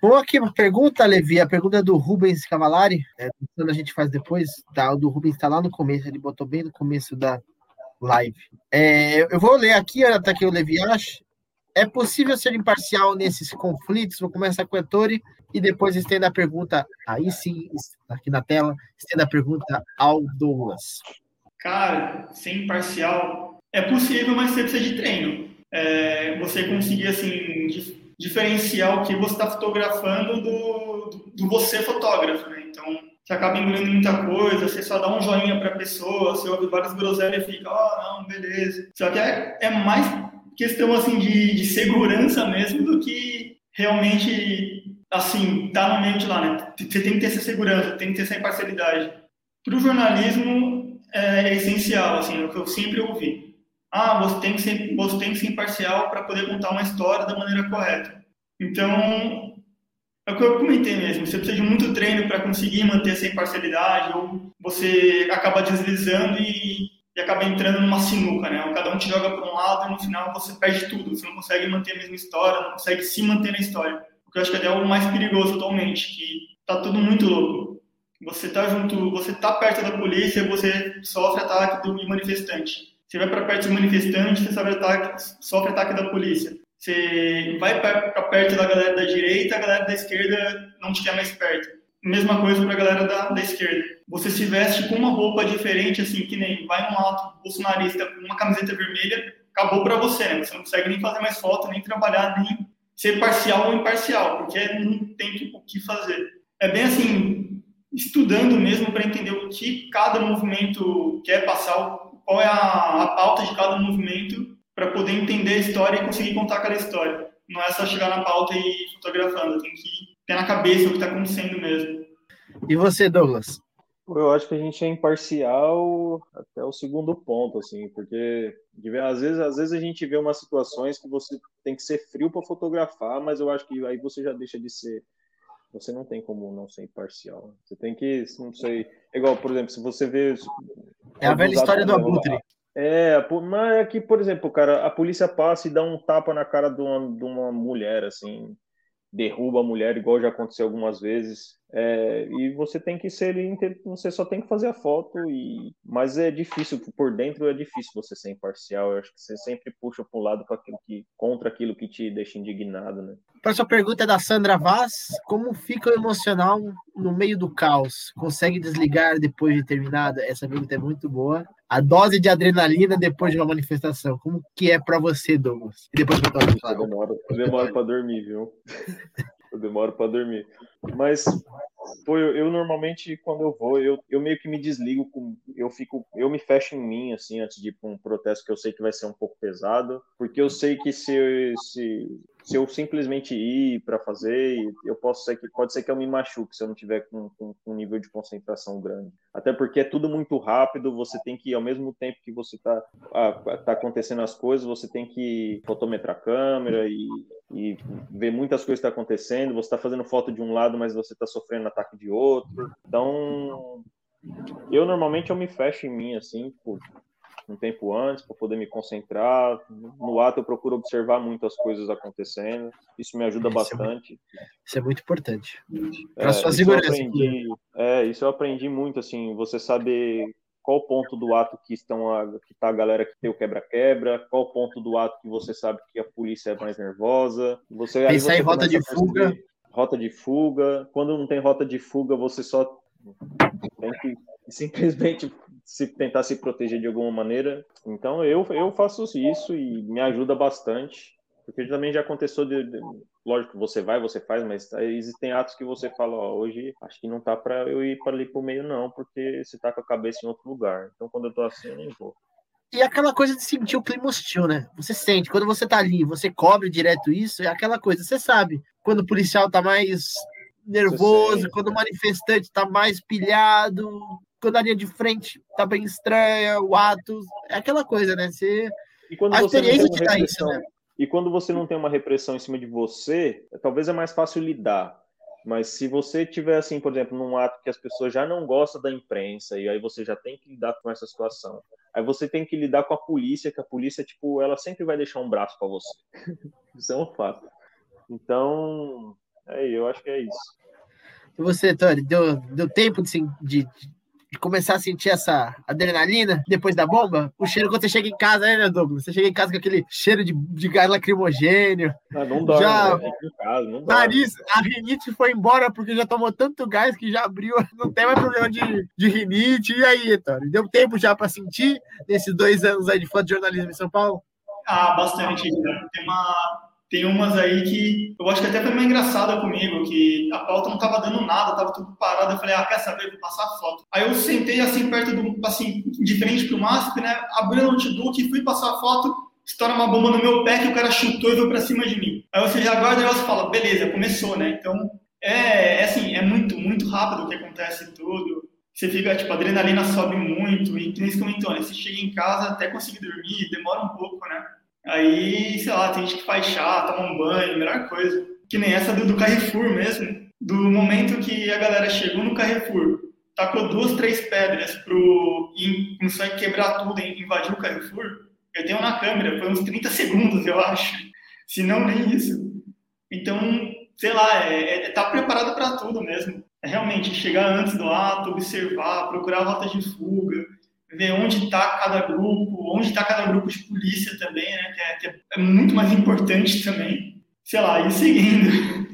Bom, aqui uma pergunta, Levi. A pergunta é do Rubens Cavalari. É, a gente faz depois, tá? O do Rubens está lá no começo, ele botou bem no começo da live. É, eu vou ler aqui, até que o Levi acha. É possível ser imparcial nesses conflitos? Vou começar com o Ettore e depois estenda a pergunta, aí sim, aqui na tela, estenda a pergunta ao Douglas. Cara, ser imparcial é possível, mas você precisa de treino. É, você conseguir, assim, dif diferenciar o que você está fotografando do, do, do, você fotógrafo, né? Então, você acaba engolindo muita coisa, você só dá um joinha para a pessoa, você ouve várias groselhas e fica, oh, não, beleza. Só que é, é mais questão, assim, de, de segurança mesmo do que realmente, assim, tá no meio de lá, né? Você tem que ter essa segurança, tem que ter essa imparcialidade. Para o jornalismo, é essencial, assim, é o que eu sempre ouvi. Ah, você tem que ser, você tem que ser imparcial para poder contar uma história da maneira correta. Então, é o que eu comentei mesmo, você precisa de muito treino para conseguir manter essa imparcialidade, ou você acaba deslizando e, e acaba entrando numa sinuca, né? Cada um te joga para um lado e no final você perde tudo, você não consegue manter a mesma história, não consegue se manter na história. O que eu acho que é o mais perigoso atualmente, que tá tudo muito louco. Você está junto, você tá perto da polícia, você sofre ataque do manifestante. Você vai para perto do manifestante, você sofre ataque, sofre ataque da polícia. Você vai para perto da galera da direita, a galera da esquerda não te quer mais perto. Mesma coisa para a galera da, da esquerda. Você se veste com uma roupa diferente, assim, que nem vai num ato bolsonarista com uma camiseta vermelha, acabou para você, né? Você não consegue nem fazer mais foto, nem trabalhar, nem ser parcial ou imparcial, porque não tem o que fazer. É bem assim, estudando mesmo para entender o que cada movimento quer passar, qual é a, a pauta de cada movimento, para poder entender a história e conseguir contar aquela história. Não é só chegar na pauta e fotografando, tem que ter na cabeça o que está acontecendo mesmo. E você, Douglas? Eu acho que a gente é imparcial até o segundo ponto, assim, porque às vezes, às vezes a gente vê umas situações que você tem que ser frio para fotografar, mas eu acho que aí você já deixa de ser. Você não tem como não ser imparcial. Você tem que, não sei. Igual, por exemplo, se você vê. É a velha história do Abutre. É, mas é que, por exemplo, cara, a polícia passa e dá um tapa na cara de uma, de uma mulher, assim, derruba a mulher, igual já aconteceu algumas vezes. É, e você tem que ser você só tem que fazer a foto e mas é difícil por dentro é difícil você ser imparcial eu acho que você sempre puxa para o lado para aquilo que contra aquilo que te deixa indignado né? Próxima pergunta é da Sandra Vaz. Como fica o emocional no meio do caos? Consegue desligar depois de terminada? Essa pergunta é muito boa. A dose de adrenalina depois de uma manifestação. Como que é para você Douglas? E depois eu, eu demoro eu demoro para dormir viu eu demoro para dormir. Mas pô, eu, eu, normalmente quando eu vou, eu, eu meio que me desligo, com, eu fico, eu me fecho em mim assim antes de ir para um protesto que eu sei que vai ser um pouco pesado, porque eu sei que se, se se eu simplesmente ir para fazer, eu posso ser que pode ser que eu me machuque se eu não tiver com, com, com, um nível de concentração grande. Até porque é tudo muito rápido, você tem que ao mesmo tempo que você está tá acontecendo as coisas, você tem que fotometrar a câmera e, e ver muitas coisas que tá acontecendo. Você está fazendo foto de um lado, mas você está sofrendo ataque de outro. Então, eu normalmente eu me fecho em mim assim, por, um tempo antes para poder me concentrar. No ato eu procuro observar muito as coisas acontecendo. Isso me ajuda isso bastante. É, isso é muito importante. Para é, sua segurança. Aprendi, é, isso eu aprendi muito assim, você saber qual ponto do ato que estão a, que tá a galera que tem o quebra-quebra, qual ponto do ato que você sabe que a polícia é mais nervosa. Você Pensar aí você em rota de fuga. Rota de fuga. Quando não tem rota de fuga, você só tem que simplesmente se tentar se proteger de alguma maneira. Então eu, eu faço isso e me ajuda bastante, porque também já aconteceu de, de lógico, você vai, você faz, mas existem atos que você fala, ó, hoje acho que não tá para eu ir para ali pro meio não, porque você tá com a cabeça em outro lugar. Então quando eu tô assim, eu nem vou. E aquela coisa de sentir o clima hostil, né? Você sente, quando você tá ali, você cobre direto isso, é aquela coisa, você sabe, quando o policial tá mais nervoso, quando o manifestante tá mais pilhado, quando a linha de frente tá bem estranha, o ato, é aquela coisa, né? Você, e quando a você experiência te dá isso, né? E quando você não tem uma repressão em cima de você, talvez é mais fácil lidar. Mas se você tiver, assim, por exemplo, num ato que as pessoas já não gostam da imprensa, e aí você já tem que lidar com essa situação, aí você tem que lidar com a polícia, que a polícia, tipo, ela sempre vai deixar um braço para você. isso é um fato. Então, é, eu acho que é isso. E você, Tony, deu, deu tempo de, de, de começar a sentir essa adrenalina depois da bomba, o cheiro quando você chega em casa, né, Douglas? Você chega em casa com aquele cheiro de, de gás lacrimogênio. Ah, não dói, já... né? não Nariz, a rinite foi embora porque já tomou tanto gás que já abriu, não tem mais problema de, de rinite. E aí, Tony? Deu tempo já para sentir nesses dois anos aí de jornalismo em São Paulo? Ah, bastante. Tem uma, tem umas aí que eu acho que até foi meio engraçada comigo, que a pauta não tava dando nada, tava tudo parado. Eu falei, ah, quer saber? Vou passar a foto. Aí eu sentei assim, perto do, assim, de frente pro MASP, né? Abri o notebook, fui passar a foto, estoura uma bomba no meu pé que o cara chutou e veio pra cima de mim. Aí você já guarda e você fala, beleza, começou, né? Então, é, é assim, é muito, muito rápido o que acontece tudo. Você fica, tipo, a adrenalina sobe muito, e nem se comentou, né? Você chega em casa até conseguir dormir, demora um pouco, né? Aí, sei lá, tem gente que faz chá, toma um banho, melhor coisa. Que nem essa do, do Carrefour mesmo. Do momento que a galera chegou no Carrefour, tacou duas, três pedras pro, e começou a quebrar tudo invadir o Carrefour, eu tenho na câmera, foi uns 30 segundos, eu acho. Se não, nem isso. Então, sei lá, é, é tá preparado para tudo mesmo. É realmente chegar antes do ato, observar, procurar a rota de fuga, ver onde está cada grupo, onde está cada grupo de polícia também, né? Que é, que é, muito mais importante também. Sei lá, e seguindo.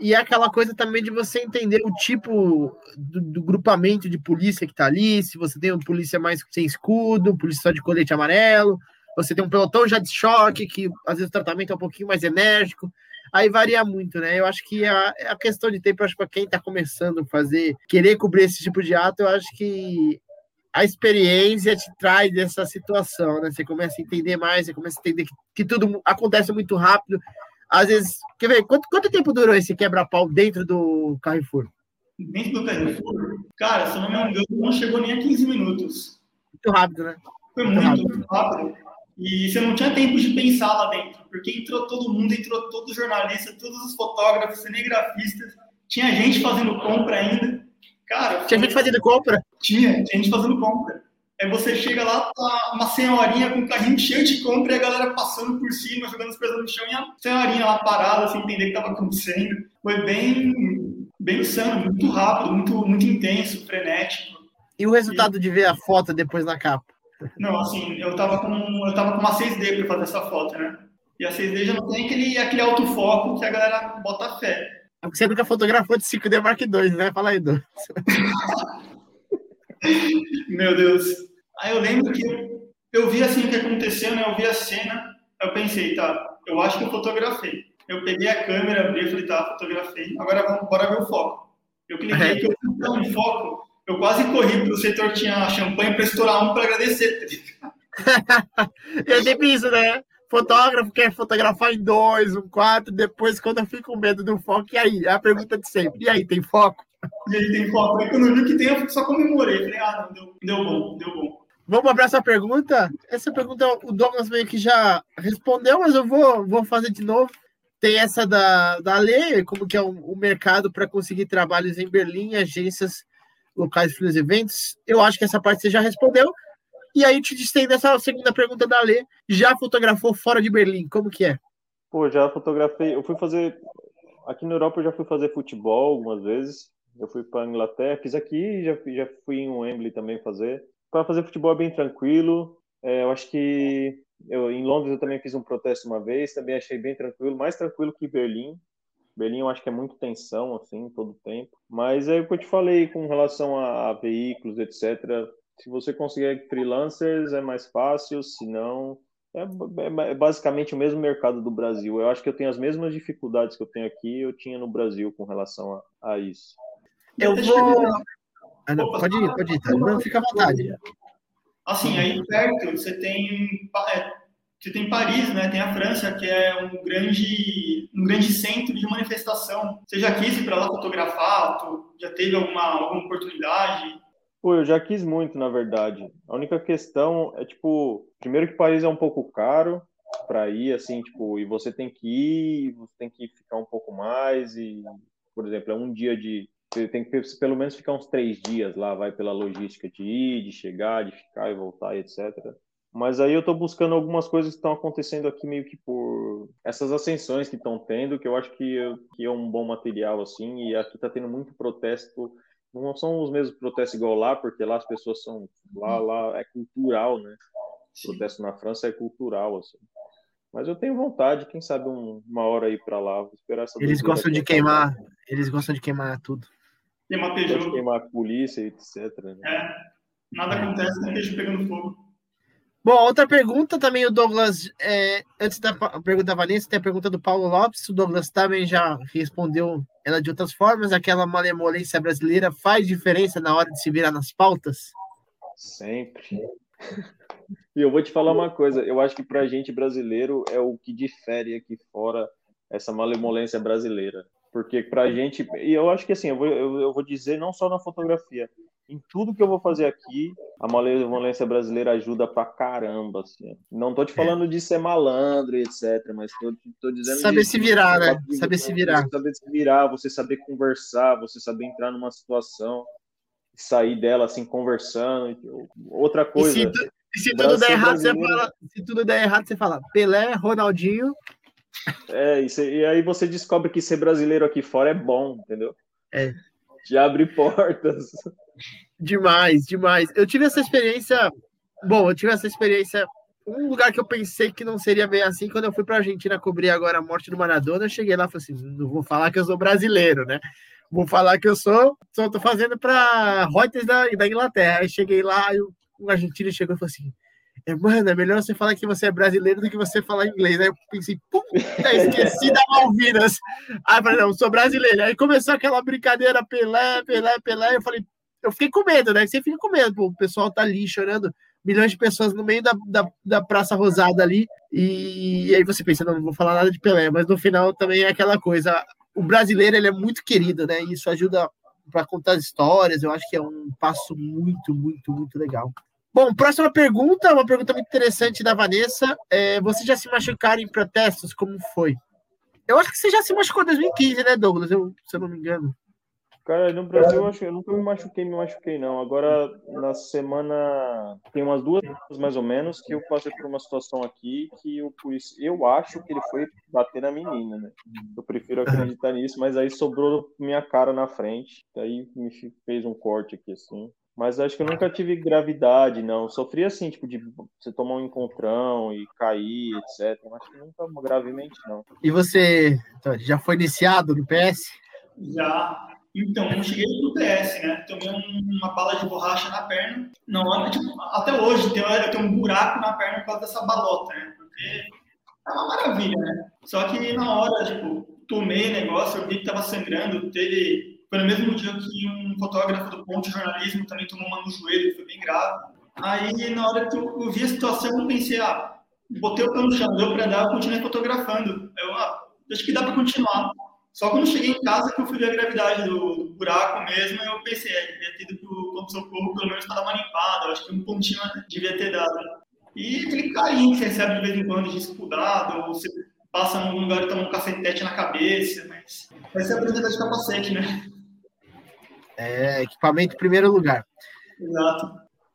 E é aquela coisa também de você entender o tipo do, do grupamento de polícia que está ali, se você tem um polícia mais sem escudo, polícia só de colete amarelo, você tem um pelotão já de choque, que às vezes o tratamento é um pouquinho mais enérgico. Aí varia muito, né? Eu acho que a, a questão de tempo, acho para quem está começando a fazer, querer cobrir esse tipo de ato, eu acho que a experiência te traz essa situação, né? Você começa a entender mais, você começa a entender que, que tudo acontece muito rápido. Às vezes, quer ver, quanto, quanto tempo durou esse quebra-pau dentro do Carrefour? dentro do Carrefour, cara, se eu não me engano, não chegou nem a 15 minutos. Muito rápido, né? Foi muito, muito rápido. E você não tinha tempo de pensar lá dentro, porque entrou todo mundo, entrou todos os jornalistas, todos os fotógrafos, cinegrafistas, tinha gente fazendo compra ainda. Cara, tinha gente fazendo compra? Tinha, tinha gente fazendo compra. Aí você chega lá, tá uma senhorinha com um carrinho cheio de compra e a galera passando por cima, jogando as coisas no chão e a senhorinha lá parada, sem entender o que estava acontecendo. Foi bem, bem insano, muito rápido, muito, muito intenso, frenético. E o resultado e... de ver a foto depois na capa? Não, assim, eu tava com, eu tava com uma 6D para fazer essa foto, né? E a 6D já não tem aquele, aquele autofoco que a galera bota fé. É porque você nunca fotografou de 5D Mark II, né? Fala aí, Du. Meu Deus. Aí eu lembro que eu, eu vi assim o que aconteceu, né? Eu vi a cena, eu pensei, tá, eu acho que eu fotografei. Eu peguei a câmera, abri e falei, tá, fotografei. Agora vamos, bora ver o foco. Eu cliquei que eu fui um foco eu quase corri para o setor que tinha champanhe para estourar um para agradecer. é sempre isso, né? Fotógrafo quer fotografar em dois, um quatro, depois quando eu fico com medo do foco, e aí? É a pergunta de sempre. E aí, tem foco? E aí, tem foco? Quando eu vi que tem, eu só comemorei. Falei, ah, não, deu, deu bom, deu bom. Vamos para essa pergunta? Essa pergunta o Douglas meio que já respondeu, mas eu vou, vou fazer de novo. Tem essa da, da lei, como que é o, o mercado para conseguir trabalhos em Berlim, agências locais para os eventos? Eu acho que essa parte você já respondeu. E aí te estendo essa segunda pergunta da Lê. Já fotografou fora de Berlim? Como que é? Pô, já fotografei. Eu fui fazer. Aqui na Europa eu já fui fazer futebol algumas vezes. Eu fui para Inglaterra, fiz aqui, já, já fui em Wembley também fazer. Para fazer futebol é bem tranquilo. É, eu acho que eu, em Londres eu também fiz um protesto uma vez, também achei bem tranquilo, mais tranquilo que Berlim. Berlim eu acho que é muito tensão, assim, todo tempo. Mas é o que eu te falei com relação a, a veículos, etc. Se você conseguir freelancers, é mais fácil, se não. É, é, é, basicamente o mesmo mercado do Brasil. Eu acho que eu tenho as mesmas dificuldades que eu tenho aqui, eu tinha no Brasil com relação a, a isso. Eu vou. Ah, não, pode ir, pode ir, tá? Não, fica à vontade. Assim, aí perto você tem é, você tem Paris, né? Tem a França, que é um grande, um grande centro de manifestação. Você já quis ir para lá fotografar? Tu já teve alguma, alguma oportunidade? Pô, eu já quis muito, na verdade. A única questão é, tipo, primeiro que Paris é um pouco caro para ir, assim, tipo, e você tem que ir, você tem que ficar um pouco mais, e, por exemplo, é um dia de. Você tem que pelo menos ficar uns três dias lá, vai pela logística de ir, de chegar, de ficar e voltar, etc. Mas aí eu estou buscando algumas coisas que estão acontecendo aqui meio que por essas ascensões que estão tendo, que eu acho que, que é um bom material, assim, e aqui está tendo muito protesto. Não são os mesmos protestos igual lá, porque lá as pessoas são. Lá, lá é cultural, né? O protesto na França é cultural, assim. Mas eu tenho vontade, quem sabe um, uma hora ir para lá, vou esperar essa Eles gostam de queimar, eles gostam de queimar tudo. Queimar Peugeot. Queimar a polícia, etc. Né? É, nada acontece, nem Peugeot pegando fogo. Bom, outra pergunta também, o Douglas, é, antes da pergunta da Vanessa, tem a pergunta do Paulo Lopes, o Douglas também já respondeu ela de outras formas, aquela malemolência brasileira faz diferença na hora de se virar nas pautas? Sempre. E eu vou te falar uma coisa, eu acho que para a gente brasileiro é o que difere aqui fora essa malemolência brasileira. Porque para a gente, e eu acho que assim, eu vou, eu, eu vou dizer não só na fotografia, em tudo que eu vou fazer aqui, a malemolência brasileira ajuda pra caramba, assim. Não tô te falando de ser malandro e etc, mas tô, tô dizendo... Saber se virar, né? Saber se virar. Saber se virar, você saber conversar, você saber entrar numa situação, sair dela, assim, conversando. Outra coisa... E se, tu, se tudo der errado, você fala... Se tudo der errado, você fala Pelé, Ronaldinho... É, e, e aí você descobre que ser brasileiro aqui fora é bom, entendeu? É. Te abre portas. Demais, demais. Eu tive essa experiência. Bom, eu tive essa experiência. Um lugar que eu pensei que não seria bem assim, quando eu fui para a Argentina cobrir agora a morte do Maradona, eu cheguei lá e falei assim: não vou falar que eu sou brasileiro, né? Vou falar que eu sou, só tô fazendo para Reuters da, da Inglaterra. Aí cheguei lá e o, o argentino chegou e falou assim: mano, é melhor você falar que você é brasileiro do que você falar inglês. Aí eu pensei, puta, esqueci da Malvinas. Aí eu falei, não, sou brasileiro. Aí começou aquela brincadeira, Pelé, Pelé, Pelé. Eu falei, eu fiquei com medo, né? Você fica com medo, pô, o pessoal tá ali chorando, milhões de pessoas no meio da, da, da Praça Rosada ali, e, e, aí você pensa, não, não vou falar nada de Pelé, mas no final também é aquela coisa, o brasileiro, ele é muito querido, né? E isso ajuda para contar histórias. Eu acho que é um passo muito, muito, muito legal. Bom, próxima pergunta, uma pergunta muito interessante da Vanessa. É, você já se machucaram em protestos? Como foi? Eu acho que você já se machucou em 2015, né, Douglas? Eu, se eu não me engano. Cara, no Brasil eu, acho, eu nunca me machuquei, me machuquei, não. Agora, na semana, tem umas duas mais ou menos, que eu passei por uma situação aqui que eu, eu acho que ele foi bater na menina, né? Eu prefiro acreditar nisso, mas aí sobrou minha cara na frente, aí me fez um corte aqui, assim. Mas acho que eu nunca tive gravidade, não. Sofri assim, tipo, de você tomar um encontrão e cair, etc. Mas acho que nunca gravemente, não. E você já foi iniciado no PS? Já. Então, eu cheguei no PS, né? Tomei uma bala de borracha na perna. Não, tipo, até hoje tem, eu tenho um buraco na perna por causa dessa balota, né? Porque é uma maravilha, né? Só que na hora, tipo, tomei o negócio, eu vi que tava sangrando, teve. Foi no mesmo dia que um fotógrafo do Ponte Jornalismo também tomou uma no joelho, foi bem grave. Aí, na hora que eu, vi a situação, eu pensei, ah, botei o pé no chão, deu pra andar, eu continuei fotografando. Eu, ah, acho que dá pra continuar. Só quando cheguei em casa que eu fui ver a gravidade do, do buraco mesmo, eu pensei, é, devia ter ido pro ponto-socorro pelo menos para dar uma limpada, eu acho que um pontinho devia ter dado. E aquele carinho que você recebe de vez em quando de escudado, ou você passa num lugar e toma um cacetete na cabeça, mas vai ser aprender de capacete, né? É, equipamento em primeiro lugar. Exato.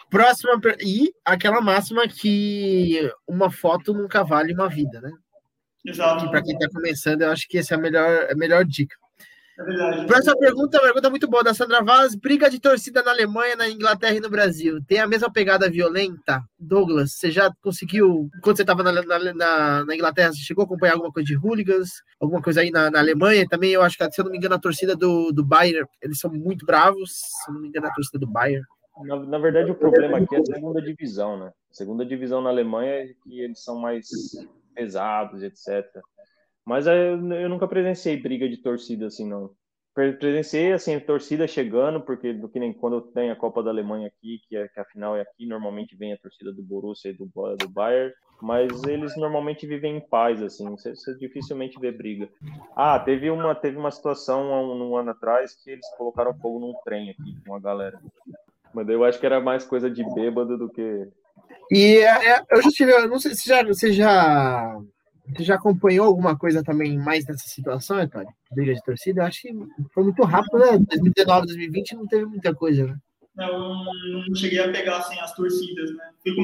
Próxima, e aquela máxima que uma foto nunca vale uma vida, né? Exato. Para quem está começando, eu acho que essa é a melhor, a melhor dica. É verdade. Próxima pergunta, uma pergunta muito boa da Sandra Vaz. Briga de torcida na Alemanha, na Inglaterra e no Brasil. Tem a mesma pegada violenta? Douglas, você já conseguiu, quando você estava na, na, na, Inglaterra, você chegou a acompanhar alguma coisa de hooligans? Alguma coisa aí na, na Alemanha? Também eu acho que, se eu não me engano, a torcida do, do Bayern, eles são muito bravos. Se eu não me engano, a torcida do Bayern. Na, na verdade, o problema aqui é a segunda divisão, né? A segunda divisão na Alemanha é que eles são mais pesados, etc. Mas eu, eu nunca presenciei briga de torcida assim, não. Presenciei assim, torcida chegando, porque do que nem quando tem a Copa da Alemanha aqui, que, é, que a final é aqui, normalmente vem a torcida do Borussia e do, do Bayern, mas eles normalmente vivem em paz, assim, você, você dificilmente vê briga. Ah, teve uma, teve uma situação um, um ano atrás que eles colocaram fogo num trem aqui com a galera. Mas eu acho que era mais coisa de bêbado do que. E é, é eu já tive, não sei se já, você já você já acompanhou alguma coisa também mais nessa situação, Antônio? Briga de torcida? Eu acho que foi muito rápido, né? 2019, 2020 não teve muita coisa, né? Eu não cheguei a pegar assim, as torcidas, né? Fui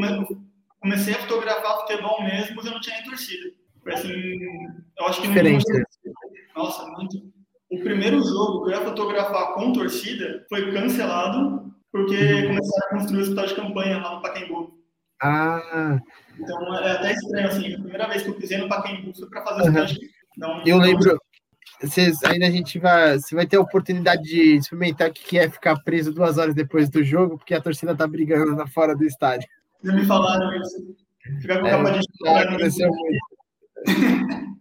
comecei a fotografar futebol mesmo, mas eu não tinha nem torcida. Foi assim, eu acho que Diferente. Muito... Nossa, muito. O primeiro jogo que eu ia fotografar com torcida foi cancelado porque uhum. começaram a construir o hospital de campanha lá no Pacaembu. Ah. Então é até estranho, assim, a primeira vez que eu pisei no Pacaembu foi para fazer uhum. Então, eu lembro, vocês, ainda a gente vai, você vai ter a oportunidade de experimentar o que é ficar preso duas horas depois do jogo, porque a torcida tá brigando na fora do estádio. Já me falaram isso. Ficar com é, capa de aconteceu muito.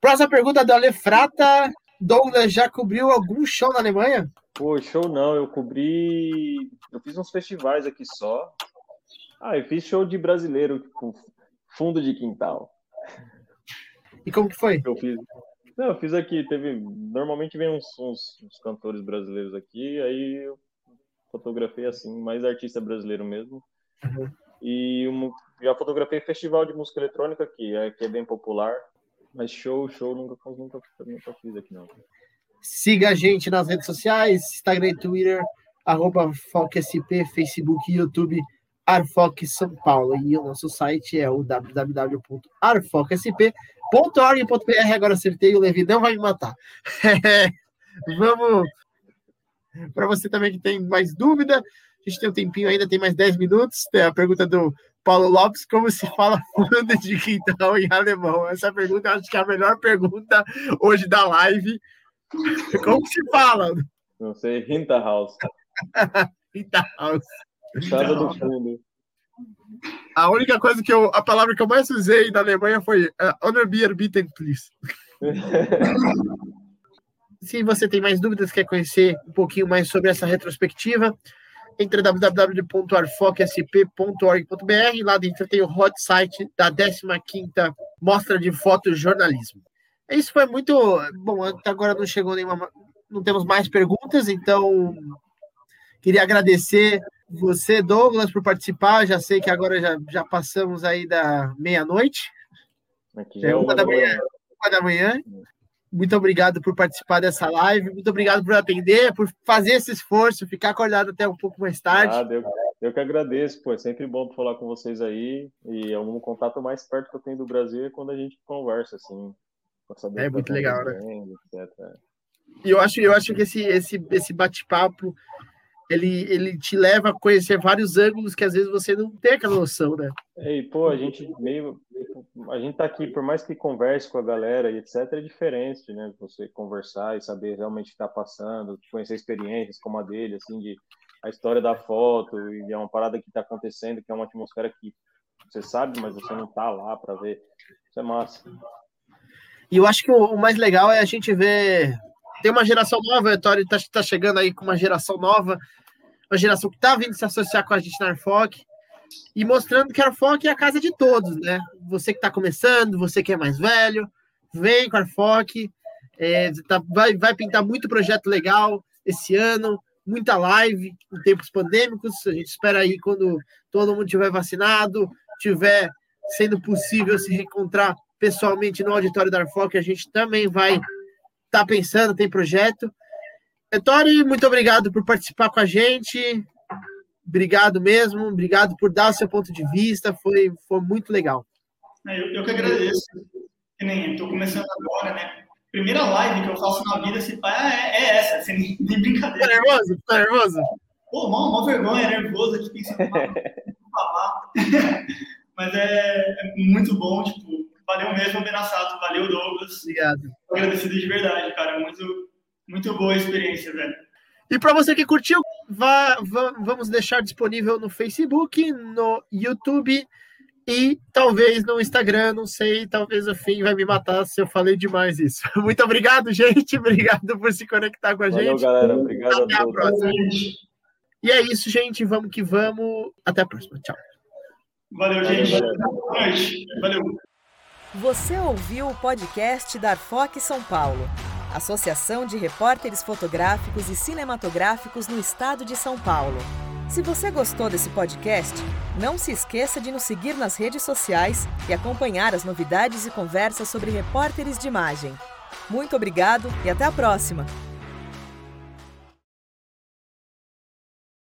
Próxima pergunta do Ale Frata. Douglas já cobriu algum show na Alemanha? Pô, show não, eu cobri. Eu fiz uns festivais aqui só. Ah, eu fiz show de brasileiro com fundo de quintal. E como que foi? Eu fiz. Não, eu fiz aqui, teve. Normalmente vem uns, uns, uns cantores brasileiros aqui, aí eu fotografei assim, mais artista brasileiro mesmo. Uhum. E um, já fotografei festival de música eletrônica, que é, que é bem popular, mas show, show nunca, nunca, nunca fiz aqui não. Siga a gente nas redes sociais, Instagram e Twitter, arroba FocSP, Facebook e YouTube Arfoc São Paulo. E o nosso site é o www.arfocsp.org.br. Agora acertei, o Levi não vai me matar. Vamos. Para você também que tem mais dúvida, a gente tem um tempinho ainda, tem mais 10 minutos. Tem a pergunta do Paulo Lopes: como se fala fundo de quintal em alemão? Essa pergunta acho que é a melhor pergunta hoje da live. Como se fala? Não sei, Hinterhaus. Hinterhaus. Casa do fundo. A única coisa que eu. A palavra que eu mais usei na Alemanha foi uh, Bier Bitten, please. Se você tem mais dúvidas, quer conhecer um pouquinho mais sobre essa retrospectiva, entre www.arfocsp.org.br. Lá dentro tem o hot site da 15ª Mostra de Fotojornalismo. Isso foi muito... Bom, até agora não chegou nenhuma não temos mais perguntas, então queria agradecer você, Douglas, por participar. Já sei que agora já, já passamos aí da meia-noite. É uma da manhã. Uma da manhã. Muito obrigado por participar dessa live. Muito obrigado por atender, por fazer esse esforço, ficar acordado até um pouco mais tarde. Ah, eu, eu que agradeço, pô. É sempre bom falar com vocês aí. E é um contato mais perto que eu tenho do Brasil é quando a gente conversa, assim. é muito tá legal, né? Etc. E eu acho, eu acho que esse, esse, esse bate-papo ele, ele te leva a conhecer vários ângulos que às vezes você não tem aquela noção, né? E, pô, a gente meio. A gente tá aqui, por mais que converse com a galera e etc., é diferente, né? Você conversar e saber realmente o que está passando, conhecer experiências como a dele, assim, de a história da foto, e é uma parada que está acontecendo, que é uma atmosfera que você sabe, mas você não tá lá para ver. Isso é massa. E eu acho que o, mais legal é a gente ver. Tem uma geração nova, o Vitória está tá chegando aí com uma geração nova, uma geração que está vindo se associar com a gente na Arfoc e mostrando que a Arfoc é a casa de todos, né? Você que está começando, você que é mais velho, vem com a Arfoc, é, tá, vai, vai pintar muito projeto legal esse ano, muita live em tempos pandêmicos. A gente espera aí quando todo mundo tiver vacinado, tiver sendo possível se reencontrar pessoalmente no auditório da Arfoc, a gente também vai estar tá pensando, tem projeto. Tori, muito obrigado por participar com a gente. Obrigado mesmo, obrigado por dar o seu ponto de vista, foi, foi muito legal. É, eu, eu que agradeço. Que nem estou começando agora, né? Primeira live que eu faço na vida, se pá, é, é essa, sem nem brincadeira. Tá nervoso? Tá nervoso? Pô, mó, mó vergonha, nervoso aqui, pensando falar. Mas é, é, muito bom, tipo, valeu mesmo, Benassato, valeu, Douglas. Obrigado. Agradecido de verdade, cara, muito, muito boa a experiência, velho. E para você que curtiu, vá, vá, vamos deixar disponível no Facebook, no YouTube e talvez no Instagram, não sei, talvez o fim vai me matar se eu falei demais isso. Muito obrigado, gente. Obrigado por se conectar com a Valeu, gente. galera. Obrigado Até a, a próxima. E é isso, gente. Vamos que vamos. Até a próxima. Tchau. Valeu, gente. Boa noite. Valeu. Você ouviu o podcast da Arfoque São Paulo, Associação de Repórteres Fotográficos e Cinematográficos no Estado de São Paulo. Se você gostou desse podcast, não se esqueça de nos seguir nas redes sociais e acompanhar as novidades e conversas sobre repórteres de imagem. Muito obrigado e até a próxima!